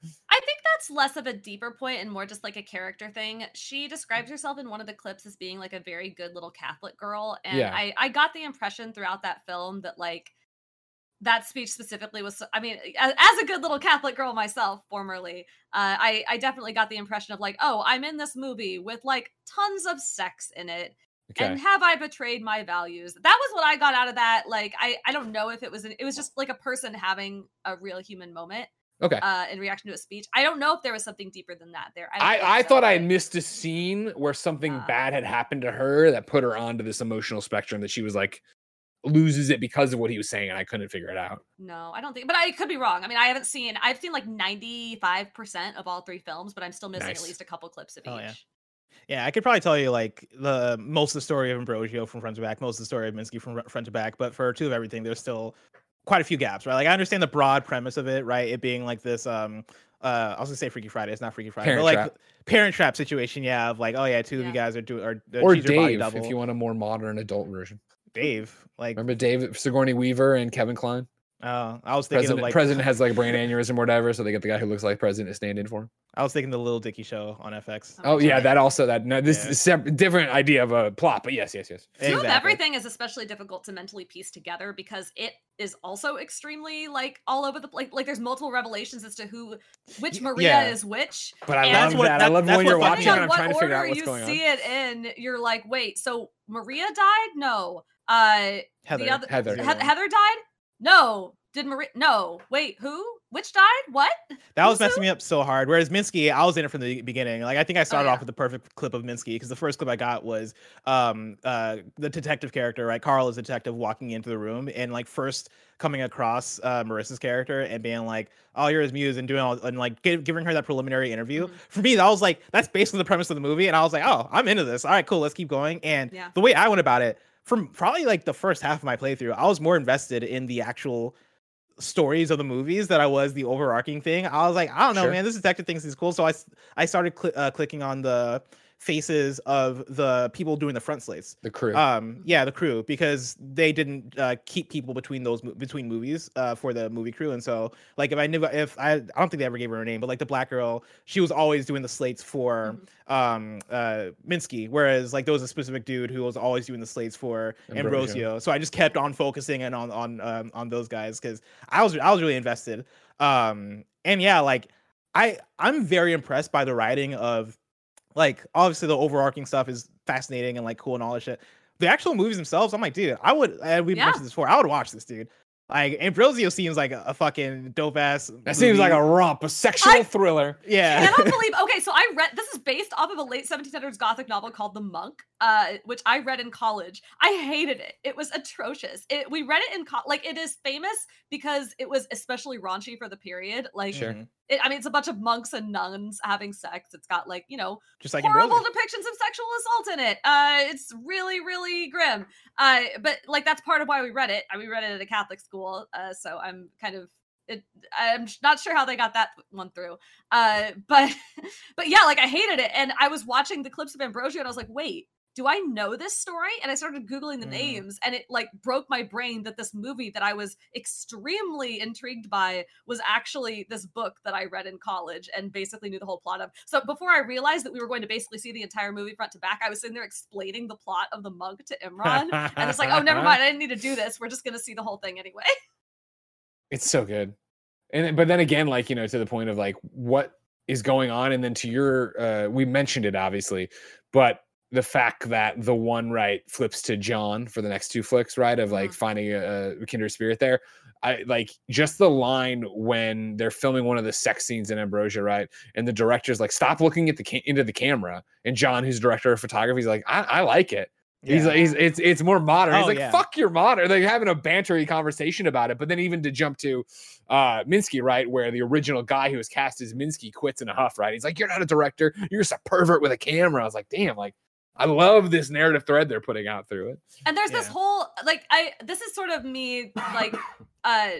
That's less of a deeper point and more just like a character thing. She describes herself in one of the clips as being like a very good little Catholic girl. And Yeah. I, I got the impression throughout that film that like that speech specifically was I mean, as, as a good little Catholic girl myself, formerly, uh, I, I definitely got the impression of like, oh, I'm in this movie with like tons of sex in it. Okay. And have I betrayed my values? That was what I got out of that. Like, I, I don't know if it was, an, it was just like a person having a real human moment okay. uh, in reaction to a speech. I don't know if there was something deeper than that there. don't I, I thought I missed a scene where something Uh. bad had happened to her that put her onto this emotional spectrum that she was like loses it because of what he was saying, and I couldn't figure it out. No, I don't think. But I could be wrong. I mean, I haven't seen. I've seen like ninety five percent of all three films, but I'm still missing Nice. at least a couple clips of Oh, each. yeah. Yeah, I could probably tell you like the most of the story of Ambrosio from front to back, most of the story of Minsky from front to back, but for two of everything, there's still quite a few gaps, right? Like I understand the broad premise of it, right? It being like this um uh I was gonna say Freaky Friday, it's not Freaky Friday, Parent but like Trap. parent trap situation, yeah, of like, oh yeah, two of you guys are doing are uh, or she's body Dave, double. if you want a more modern adult version. Dave. Like Remember Dave Sigourney Weaver and Kevin Kline? Uh, I was thinking President, of like president has like a brain aneurysm or whatever, so they get the guy who looks like president to stand in for him. I was thinking the Lil Dicky show on FX. Oh yeah, that also that no, this Yeah. is separate, different idea of a plot, but yes, yes, yes. Two of everything is especially difficult to mentally piece together because it is also extremely like all over the place. Like, there's multiple revelations as to who, which Maria yeah. is which. But I love what- that. I love that's when you're watching me and. I'm trying to figure order out what's you going on. see it in, you're like, wait, so Maria died? No. Uh, Heather. the other Heather. He- Heather died? No. Did Maria? No. Wait, who? Which died? What? That was Who's messing me up so hard. Whereas Minsky, I was in it from the beginning. Like I think I started yeah. off with the perfect clip of Minsky because the first clip I got was um uh the detective character, right? Carl is a detective walking into the room and like first coming across uh Marissa's character and being like, "Oh, you're his muse," and doing all and like gi- giving her that preliminary interview. Mhm. For me, that was like that's basically the premise of the movie, and I was like, "Oh, I'm into this. All right, cool. Let's keep going." And Yeah. the way I went about it, from probably like the first half of my playthrough, I was more invested in the actual stories of the movies that I was the overarching thing. I was like, I don't know, Sure. man, this detective thinks is cool. So I I started cli uh, clicking on the faces of the people doing the front slates. The crew. Um, yeah, the crew because they didn't uh, keep people between those mo- between movies uh, for the movie crew, and so like if I knew if I I don't think they ever gave her a name, but like the black girl, she was always doing the slates for um uh Minsky, whereas like there was a specific dude who was always doing the slates for Ambrosio. Ambrosio. So I just kept on focusing and on on um, on those guys because I was I was really invested. Um, and yeah, like I I'm very impressed by the writing of like obviously the overarching stuff is fascinating and like cool and all that shit. The actual movies themselves, I'm like, dude, I would. And we Yeah. mentioned this before. I would watch this, dude. Like Ambrosio seems like a, a fucking dope ass. that seems like a romp, a sexual I- thriller. yeah. I cannot believe. Okay, so I read this is based off of a late 1700s Gothic novel called The Monk, uh, which I read in college. I hated it. It was atrocious. It, we read it in co- like it is famous because it was especially raunchy for the period. Like, Sure. It, I mean, it's a bunch of monks and nuns having sex. It's got like you know Just like horrible Ambrosio. depictions of sexual assault in it. Uh, it's really, really grim. Uh, but like that's part of why we read it. Uh, We read it at a Catholic school, uh, so I'm kind of. It, I'm not sure how they got that one through, uh, but but yeah, like I hated it, and I was watching the clips of Ambrosio, and I was like, "Wait, do I know this story?" And I started googling the Mm. names, and it like broke my brain that this movie that I was extremely intrigued by was actually this book that I read in college and basically knew the whole plot of. So before I realized that we were going to basically see the entire movie front to back, I was sitting there explaining the plot of the monk to Imran. and it's like, oh, never mind. I didn't need to do this. We're just going to see the whole thing anyway. It's so good. and but then again, like you know, to the point of like what is going on, and then to your, uh, we mentioned it obviously, but the fact that the one right flips to John for the next two flicks, right, of like Mhm. finding a, a kindred spirit there. I like just the line when they're filming one of the sex scenes in Ambrosio, right, and the director's like, "Stop looking at the ca- into the camera," and John, who's director of photography, is like, "I, I like it." He's like, he's it's it's more modern. he's Oh, like, yeah. fuck your modern. They're having a bantery conversation about it. But then even to jump to uh Minsky, right, where the original guy who was cast as Minsky quits in a huff, right? He's like, You're not a director, you're just a pervert with a camera. I was like, damn, like I love this narrative thread they're putting out through it. and there's this whole like i this is sort of me like uh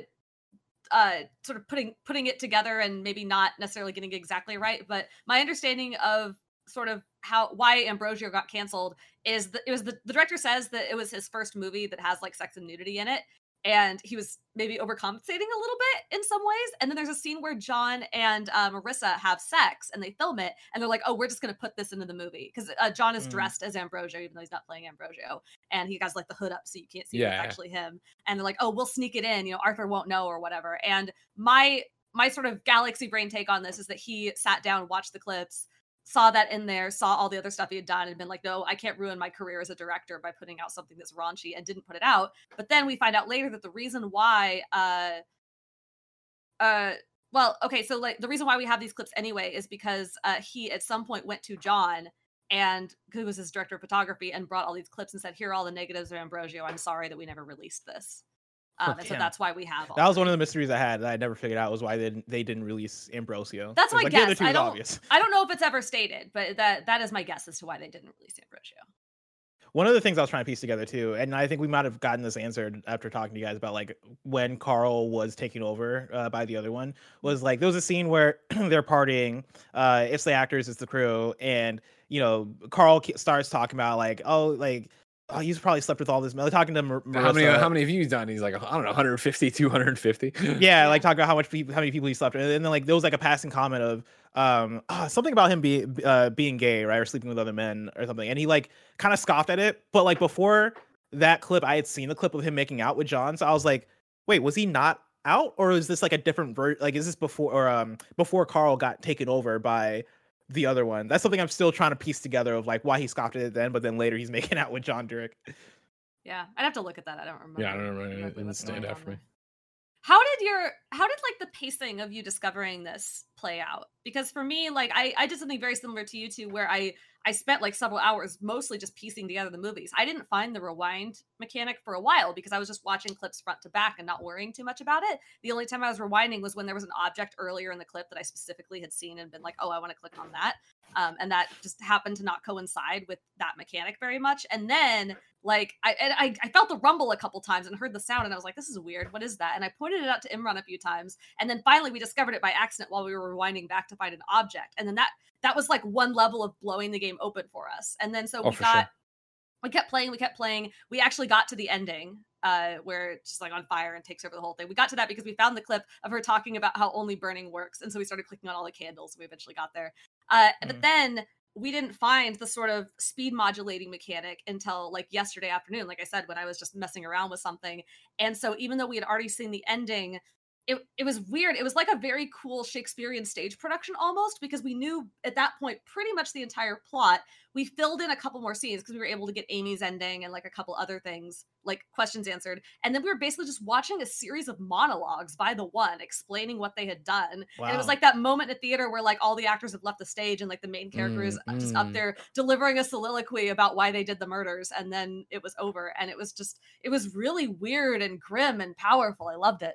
uh sort of putting putting it together and maybe not necessarily getting it exactly right but my understanding of sort of how why ambrosio got canceled is that it was the, the director says that it was his first movie that has like sex and nudity in it and he was maybe overcompensating a little bit in some ways and then there's a scene where john and uh, marissa have sex and they film it and they're like oh we're just going to put this into the movie because uh, john is Mm. dressed as ambrosio even though he's not playing ambrosio and he has like the hood up so you can't see Yeah, it's actually him and they're like oh we'll sneak it in you know arthur won't know or whatever and my my sort of galaxy brain take on this is that he sat down watched the clips saw that in there saw all the other stuff he had done and been like no i can't ruin my career as a director by putting out something that's raunchy and didn't put it out. But then we find out later that the reason why uh uh well okay so like the reason why we have these clips anyway is because uh he at some point went to john and who was his director of photography and brought all these clips and said here are all the negatives of ambrosio. I'm sorry that we never released this um, and so that's why we have all That was one of the mysteries I had that I never figured out was why they didn't, they didn't release Ambrosio. That's my like, guess. I don't- obvious. I don't know if it's ever stated, but that that is my guess as to why they didn't release Ambrosio. One of the things I was trying to piece together too, and I think we might have gotten this answered after talking to you guys about like when Carl was taken over uh, by the other one, was like there was a scene where they're partying. Uh, it's the actors, it's the crew, and you know Carl starts talking about like oh like oh he's probably slept with all this. They're talking to Mar- How many how many have you done? He's like, I don't know, 150, 250. yeah, like talk about how much people, how many people he slept with, and then like there was like a passing comment of um ah, something about him being uh, being gay, right, or sleeping with other men or something, and he like kind of scoffed at it. But like before that clip, I had seen the clip of him making out with John, so I was like, wait, was he not out, or is this like a different ver- like is this before or um before Carl got taken over by the other one? That's something I'm still trying to piece together of like why he scoffed at it then, but then later he's making out with John Durick. Yeah, I'd have to look at that. I don't remember. Yeah, I don't remember. It exactly didn't stand going out for me. How did your how did like the pacing of you discovering this play out? Because for me, like I I did something very similar to you two, where I I spent like several hours mostly just piecing together the movies. I didn't find the rewind mechanic for a while because I was just watching clips front to back and not worrying too much about it. The only time I was rewinding was when there was an object earlier in the clip that I specifically had seen and been like, oh, I want to click on that. Um, and that just happened to not coincide with that mechanic very much. And then like I, and I I felt the rumble a couple times and heard the sound and I was like, this is weird. What is that? And I pointed it out to Imran a few times. And then finally we discovered it by accident while we were rewinding back to find an object. And then that that was like one level of blowing the game open for us. And then so Oh, we got sure. we kept playing, we kept playing. We actually got to the ending, uh, where it's just like on fire and takes over the whole thing. We got to that because we found the clip of her talking about how only burning works, and so we started clicking on all the candles. And We eventually got there, uh, but Mm. then we didn't find the sort of speed modulating mechanic until like yesterday afternoon. Like I said, when I was just messing around with something, and so even though we had already seen the ending. It, it was weird. It was like a very cool Shakespearean stage production almost because we knew at that point pretty much the entire plot we filled in a couple more scenes because we were able to get Amy's ending and like a couple other things, like questions answered. And then we were basically just watching a series of monologues by the one explaining what they had done. And it was like that moment in theater where like all the actors have left the stage and like the main character is Mm, just up mm. there delivering a soliloquy about why they did the murders. And then it was over. And it was just, it was really weird and grim and powerful. I loved it.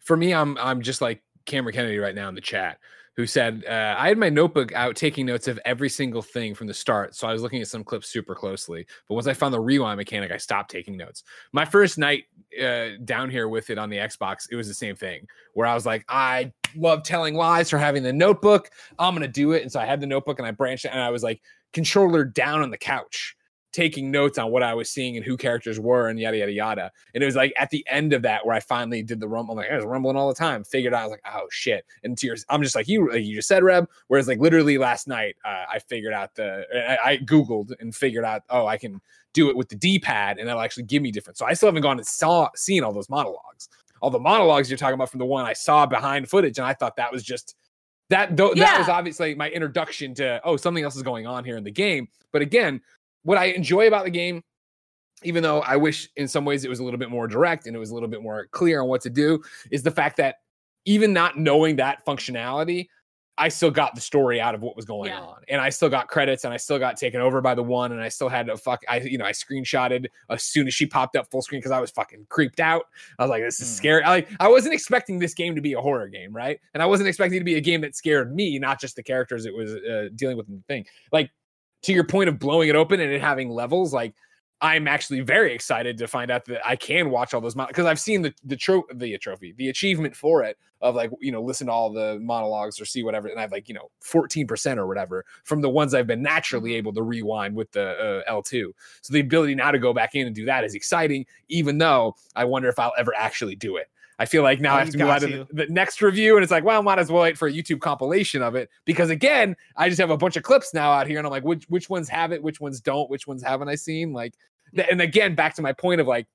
For me, I'm I'm just like Cameron Kennedy right now in the chat, who said uh, I had my notebook out taking notes of every single thing from the start. So I was looking at some clips super closely. But once I found the rewind mechanic, I stopped taking notes. My first night uh, down here with it on the Xbox, it was the same thing where I was like, I love telling lies for having the notebook. I'm gonna do it. And so I had the notebook and I branched it and I was like controller down on the couch taking notes on what I was seeing and who characters were and yada yada yada. And it was like at the end of that where I finally did the rumble. I'm like, I was rumbling all the time. Figured out, I was like, oh shit. And to yours, I'm just like you, like you just said, Reb. Whereas like literally last night, uh, I figured out the, I, I googled and figured out, oh, I can do it with the D-pad and that'll actually give me different. So I still haven't gone and saw seen all those monologues. all the monologues you're talking about from the one I saw behind footage, and I thought that was just that. Th- That was obviously my introduction to oh something else is going on here in the game. But again, what I enjoy about the game, even though I wish in some ways it was a little bit more direct and it was a little bit more clear on what to do, is the fact that even not knowing that functionality, I still got the story out of what was going Yeah. on, and I still got credits, and I still got taken over by the one, and I still had to fuck. I you know I screenshotted as soon as she popped up full screen because I was fucking creeped out. I was like, this is Hmm. scary. I like I wasn't expecting this game to be a horror game, right? And I wasn't expecting it to be a game that scared me, not just the characters it was uh, dealing with in the thing. Like to your point of blowing it open and it having levels, like I'm actually very excited to find out that I can watch all those because I've seen the the tro- the trophy, the achievement for it of like you know listen to all the monologues or see whatever, and I have like you know 14 percent or whatever from the ones I've been naturally Mhm. able to rewind with the uh, L2. So the ability now to go back in and do that is exciting, even though I wonder if I'll ever actually do it. I feel like now Oh, I have to move on to the, the next review, and it's like, well, I might as well wait for a YouTube compilation of it because again, I just have a bunch of clips now out here, and I'm like, which which ones have it, which ones don't, which ones haven't I seen? Like, th- and again, back to my point of like,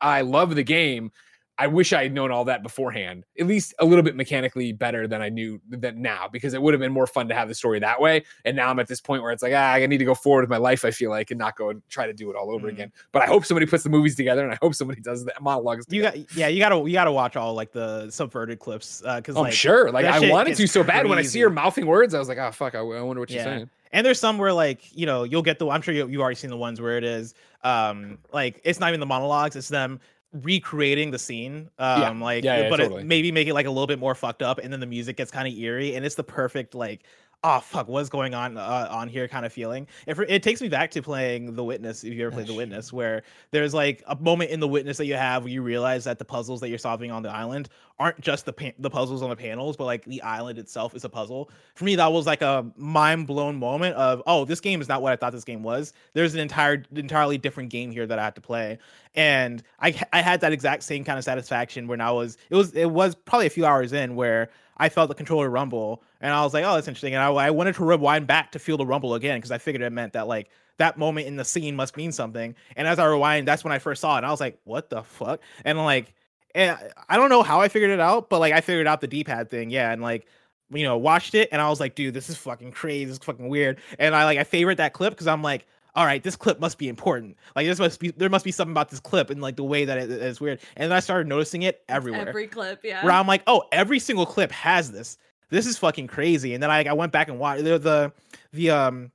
I love the game. I wish I had known all that beforehand, at least a little bit mechanically better than I knew than now, because it would have been more fun to have the story that way. And now I'm at this point where it's like, ah, I need to go forward with my life. I feel like, and not go and try to do it all over Mhm. again. But I hope somebody puts the movies together, and I hope somebody does the monologues. You got yeah, you gotta you gotta watch all like the subverted clips Uh, because I'm like sure. Like I wanted to so bad. When I see her mouthing words, I was like, oh fuck, I, I wonder what she's Yeah. saying. And there's some where like you know you'll get the I'm sure you you already seen the ones where it is um like it's not even the monologues it's them recreating the scene um like Yeah, yeah, but totally. it maybe make it like a little bit more fucked up and then the music gets kind of eerie and it's the perfect like oh fuck what's going on uh, on here kind of feeling? It, it takes me back to playing the witness if you ever played the witness where there's like a moment in the witness that you have where you realize that the puzzles that you're solving on the island aren't just the pa- the puzzles on the panels but like the island itself is a puzzle. For me that was like a mind blown moment of oh this game is not what i thought this game was. There's an entire entirely different game here that i had to play and i i had that exact same kind of satisfaction when i was it was it was probably a few hours in where i felt the controller rumble and i was like oh that's interesting and i, I wanted to rewind back to feel the rumble again because i figured it meant that like that moment in the scene must mean something and as i rewind that's when i first saw it and i was like what the fuck? And like and I don't know how I figured it out, but like I figured out the D-pad thing, yeah, and like you know watched it, and I was like, dude, this is fucking crazy, this is fucking weird, and I like I favorite that clip because I'm like, all right, this clip must be important, like this must be there must be something about this clip and like the way that it is weird, and then I started noticing it everywhere, Every clip, yeah. where I'm like, oh, every single clip has this. This is fucking crazy. And then I, I went back and watched the the the um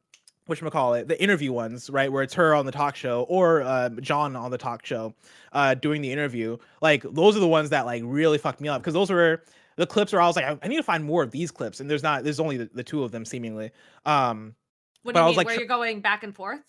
what call it the interview ones right where it's her on the talk show or uh, John on the talk show uh doing the interview like those are the ones that like really fucked me up because those were the clips where I was like I, I need to find more of these clips and there's not there's only the, the two of them seemingly um what but do I you was mean? like where you're going back and forth?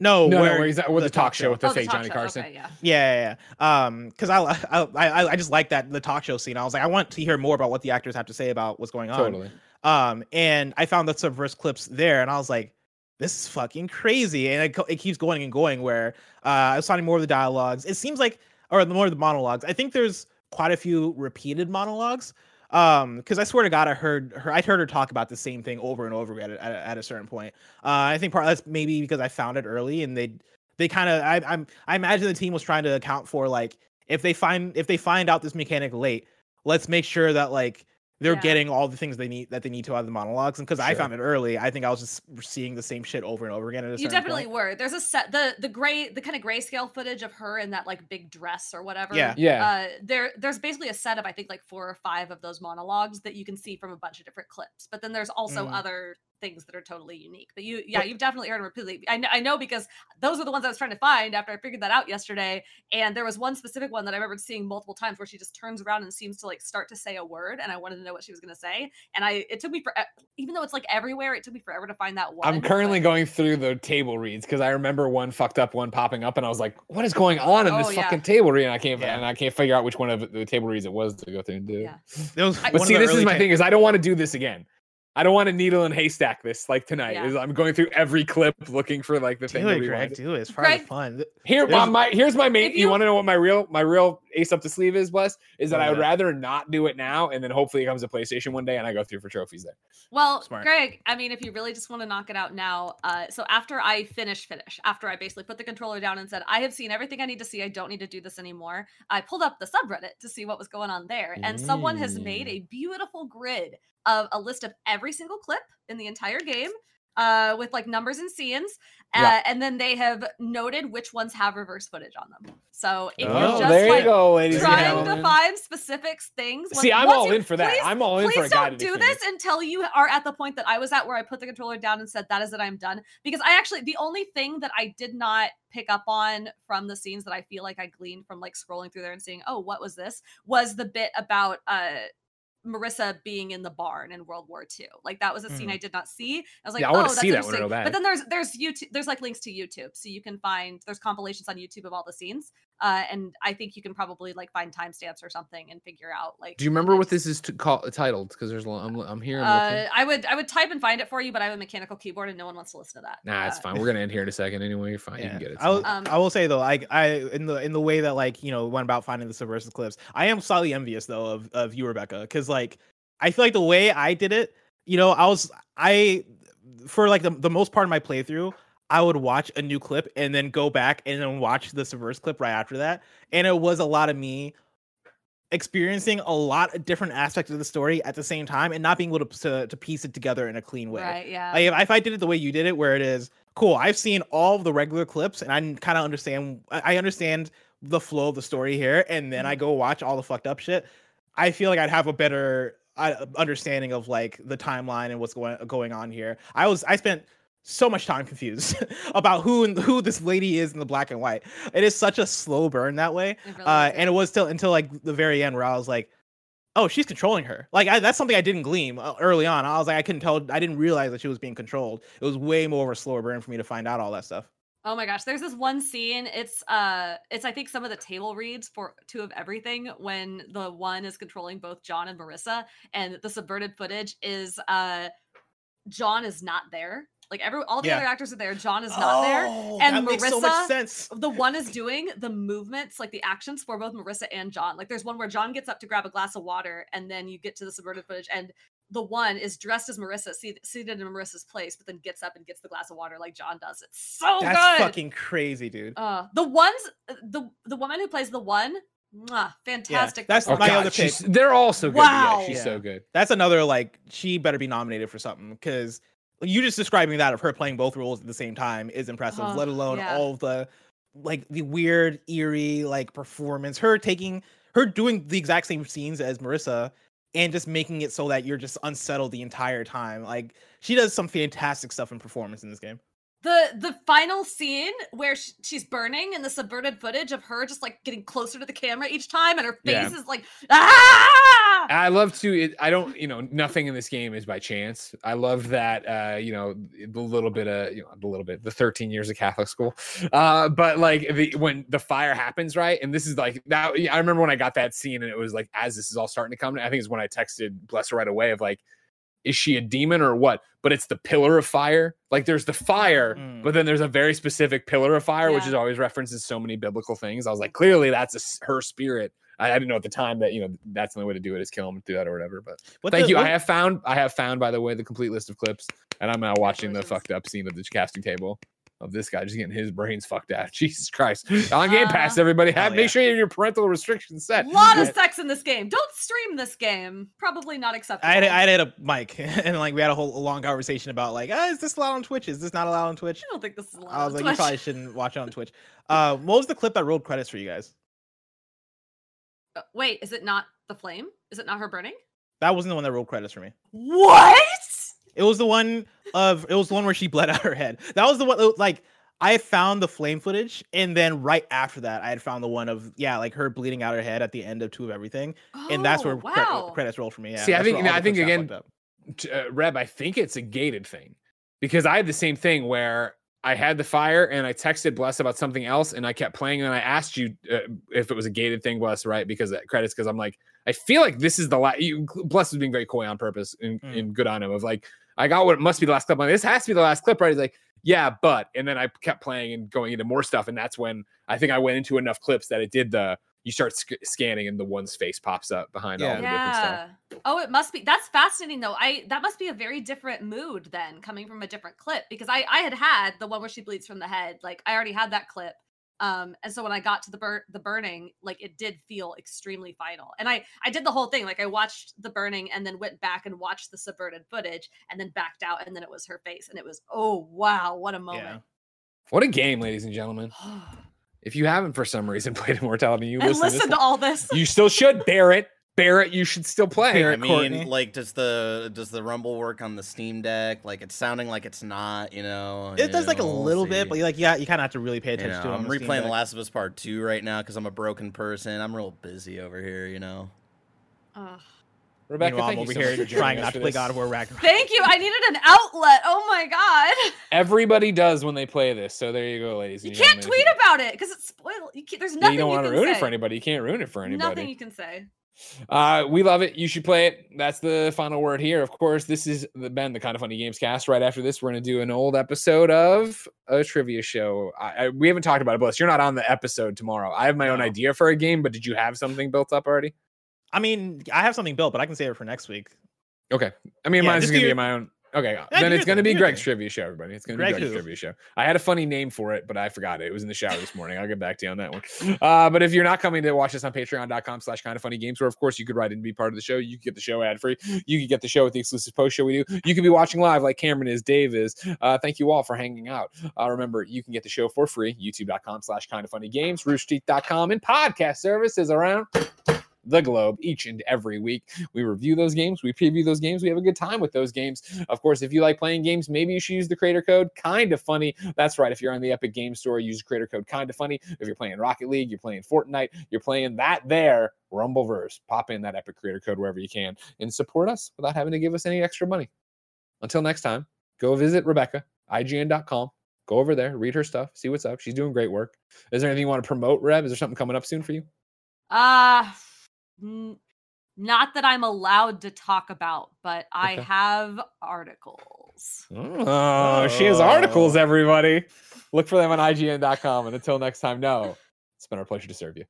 no no, where no, where he's at with the, talk show with the oh, fake talk Johnny show. Carson. Okay, yeah. Yeah, yeah, yeah. Um, because I, I, I, I just like that the talk show scene. I was like, I want to hear more about what the actors have to say about what's going on. Totally. Um, and I found the subverse clips there, and I was like, this is fucking crazy. And it, it keeps going and going. Where uh, I was finding more of the dialogues. It seems like, or the more of the monologues. I think there's quite a few repeated monologues. Um, because I swear to God, I heard her. I'd heard her talk about the same thing over and over again at, at, at a certain point. Uh, I think part that's maybe because I found it early, and they they kind of I I'm I imagine the team was trying to account for like if they find if they find out this mechanic late, let's make sure that like they're Yeah. getting all the things they need that they need to out of the monologues. And because I found it early, I think I was just seeing the same shit over and over again. At a You definitely point. were. There's a set the the gray the kind of grayscale footage of her in that like big dress or whatever. Yeah. Yeah. Uh, there there's basically a set of I think like four or five of those monologues that you can see from a bunch of different clips. But then there's also Mhm. other things that are totally unique. But you yeah, But- you've definitely heard them repeatedly. I know, I know because those are the ones I was trying to find after I figured that out yesterday. And there was one specific one that I remember seeing multiple times where she just turns around and seems to like start to say a word, and I wanted to know what she was going to say. And I it took me for even though it's like everywhere, it took me forever to find that one. I'm currently but- going through the table reads because I remember one fucked up one popping up, and I was like, "What is going on in Oh, this yeah. fucking table read?" And I can't, Yeah. and I can't figure out which one of the table reads it was to go through and do. Yeah. Was But one But of see, this is my ta- thing: is I don't want to do this again. I don't want to needle and haystack this like tonight. Yeah. Is I'm going through every clip looking for like the thing. Do to it, rewind Greg. it. Do it. It's part Greg- the fun. Here, There's- my, my here's my main. You, you- want to know what my real my real ace up the sleeve is, Bless? Is that Oh, I would yeah. rather not do it now, and then hopefully it comes to PlayStation one day, and I go through for trophies there. Well, Smart. Greg, I mean, if you really just want to knock it out now, uh, so after I finish, finish, after I basically put the controller down and said, I have seen everything I need to see, I don't need to do this anymore, I pulled up the subreddit to see what was going on there. And someone has made Mm. a beautiful grid of a list of every single clip in the entire game. Uh, with like numbers and scenes, uh, Yeah. and then they have noted which ones have reverse footage on them. So if Oh, you're just there like you go, ladies trying to find specific things, See, I'm all you- in for that. please- I'm all in for a please don't do experience. this until you are at the point that I was at where I put the controller down and said that is it I'm done because I actually the only thing that I did not pick up on from the scenes that I feel like I gleaned from like scrolling through there and seeing oh what was this was the bit about uh Marissa being in the barn in World War II. Like that was a scene Mhm. I did not see. I was like, Yeah, I oh, that's see that interesting. But then there's there's YouTube there's like links to YouTube, so you can find there's compilations on YouTube of all the scenes. Uh, and I think you can probably like find timestamps or something and figure out like. Do you remember what this is to call, titled? Because there's a lot- I'm I'm here. I'm Uh. I would I would type and find it for you, but I have a mechanical keyboard and no one wants to listen to that. Nah, it's Uh, fine. We're gonna end here in a second anyway. You're fine. You can get it. I will, Um, I will say though, like I in the in the way that like you know went about finding the subversive clips, I am slightly envious though of of you, Rebecca, because like I feel like the way I did it, you know, I was I for like the the most part of my playthrough, I would watch a new clip and then go back and then watch the subverse clip right after that, and it was a lot of me experiencing a lot of different aspects of the story at the same time and not being able to to, to piece it together in a clean way. Right. Yeah. Like if, if I did it the way you did it, where it is cool, I've seen all of the regular clips and I kind of understand. I I understand the flow of the story here, and then I Mm-hmm. go watch all the fucked up shit. I feel like I'd have a better uh, understanding of like the timeline and what's going going on here. I was I spent so much time confused about who and who this lady is in the black and white. It is such a slow burn that way. Really Uh, and it was till until like the very end where I was like, oh, she's controlling her. Like I, that's something I didn't glean uh, early on. I was like, I couldn't tell. I didn't realize that she was being controlled. It was way more of a slower burn for me to find out all that stuff. Oh my gosh, there's this one scene. It's uh it's I think some of the table reads for two of everything when the one is controlling both John and Marissa and the subverted footage is uh John is not there. Like every all the Yeah. other actors are there, John is not there. Oh, And that makes so much Marissa- sense. The one is doing the movements, like the actions for both Marissa and John. Like there's one where John gets up to grab a glass of water and then you get to the subverted footage and the one is dressed as Marissa, seat- seated in Marissa's place, but then gets up and gets the glass of water like John does. It's so That's good. fucking crazy, dude. Uh, the ones, the the woman who plays the one, mwah, fantastic. that's Oh, my. God, other she's- pick. They're all so good. Wow. Yeah, she's Yeah. so good. That's another like she better be nominated for something because you just describing that of her playing both roles at the same time is impressive. Oh, let alone yeah. all the like the weird, eerie like performance. Her taking her doing the exact same scenes as Marissa and just making it so that you're just unsettled the entire time. Like she does some fantastic stuff in performance in this game. The the final scene where sh- she's burning and the subverted footage of her just like getting closer to the camera each time and her face Yeah. is like ah. I love to. It, I don't. You know, nothing in this game is by chance. I love that. Uh, you know, the little bit of you know, the little bit, the 13 years of Catholic school. Uh, but like the when the fire happens, right? And this is like that. I remember when I got that scene, and it was like as this is all starting to come. I think it's when I texted Bless her right away of like, is she a demon or what? But it's the pillar of fire. Like there's the fire, Mm. but then there's a very specific pillar of fire, which is always references so many biblical things. I was like, clearly that's a s her spirit. I, I didn't know at the time that you know that's the only way to do it is kill him through that or whatever. But What thank the- you. what- I have found I have found by the way the complete list of clips, and I'm now watching the fucked up scene of the casting table of this guy just getting his brains fucked out. Jesus Christ! On Game Pass, Uh, everybody have hell make yeah. sure you have your parental restrictions set. A lot of sex in this game. Don't stream this game. Probably not acceptable. I had, I had a mic and like we had a whole a long conversation about like, ah, is this allowed on Twitch? Is this not allowed on Twitch? I don't think this is allowed. I was on like, you probably shouldn't watch it on Twitch. Uh, what was the clip that rolled credits for you guys? Uh, Wait, is it not the flame? Is it not her burning? That wasn't the one that rolled credits for me. What? It was the one of it was the one where she bled out her head. That was the one like I found the flame footage, and then right after that, I had found the one of yeah, like her bleeding out her head at the end of two of everything, and that's where Oh, cre- credits roll for me. Yeah, See, I think- where no, I think again- fucked up. t- uh, Reb, I think it's a gated thing because I had the same thing where I had the fire and I texted Bless about something else and I kept playing and I asked you uh, if it was a gated thing, Bless, right? Because of credits, because I'm like, I feel like this is the last. Bless is being very coy on purpose and, Mm. and good on him. Of like, I got what must be the last clip. I'm like, this has to be the last clip, right? He's like, yeah, but and then I kept playing and going into more stuff, and that's when I think I went into enough clips that it did the. You start sc- scanning, and the one's face pops up behind all Yeah. the different stuff. Oh, it must be. That's fascinating, though. I that must be a very different mood then, coming from a different clip. Because I I had had the one where she bleeds from the head. Like I already had that clip. Um, and so when I got to the burn the burning, like it did feel extremely final. And I I did the whole thing. Like I watched the burning and then went back and watched the subverted footage and then backed out and then it was her face and it was oh wow what a Yeah. moment. What a game, ladies and gentlemen! If you haven't for some reason played Immortality, you and listen, to, to all this. you still should. Barrett, Barrett, you should still play. I mean, Courtney. like, does the does the rumble work on the Steam Deck? Like, it's sounding like it's not. You know, It does like a we'll little bit, see. but like yeah, you kind of have to really pay You attention know, to it. I'm the Steam replaying The Deck. Last of Us Part Two right now because I'm a broken person. I'm real busy over here. You know. Ugh. Rebecca, Meanwhile, I'm thank you over so here trying not to play. God of War Ragnarok. Thank you. I needed an outlet. Oh my god. Everybody does when they play this. So there you go, ladies. You and can't tweet about it because it's spoiled. You can't, there's Yeah, nothing you don't want to can ruin it for anybody. You can't ruin it for anybody. Nothing you can say. Uh, we love it. You should play it. That's the final word here. Of course, this is the Ben, the Kinda Funny Gamescast. Right after this, we're going to do an old episode of a trivia show. I, I, we haven't talked about it, Bless. You're not on the episode tomorrow. I have my own idea for a game, but did you have something built up already? I mean, I have something built, but I can save it for next week. Okay. I mean, Yeah, mine's going to be my own. Okay, do then it's going to be Greg's thing. trivia show, everybody. It's going to be Greg's who? trivia show. I had a funny name for it, but I forgot it. It was in the shower this morning. I'll get back to you on that one. Uh, but if you're not coming to watch us on patreon.com slash kind of funny games, where of course you could write in and be part of the show, you could get the show ad free. You could get the show with the exclusive post show we do. You could be watching live like Cameron is, Dave is. Uh, thank you all for hanging out. Uh, remember, you can get the show for free, youtube.com slash kind of funny games, roosterteeth.com, and podcast services around the globe each and every week. We review those games, we preview those games, we have a good time with those games. Of course, if you like playing games, maybe you should use the creator code kind of funny. That's right. If you're on the Epic Game Store, use creator code kind of funny. If you're playing Rocket League, you're playing Fortnite, you're playing that there, Rumbleverse. Pop in that Epic creator code wherever you can and support us without having to give us any extra money. Until next time, go visit Rebecca, IGN.com. Go over there, read her stuff, see what's up. She's doing great work. Is there anything you want to promote, Reb? Is there something coming up soon for you? Uh n- not that I'm allowed to talk about, but I Okay. have articles. Oh, she has articles, oh. everybody. Look for them on IGN.com. And until next time, no, it's been our pleasure to serve you.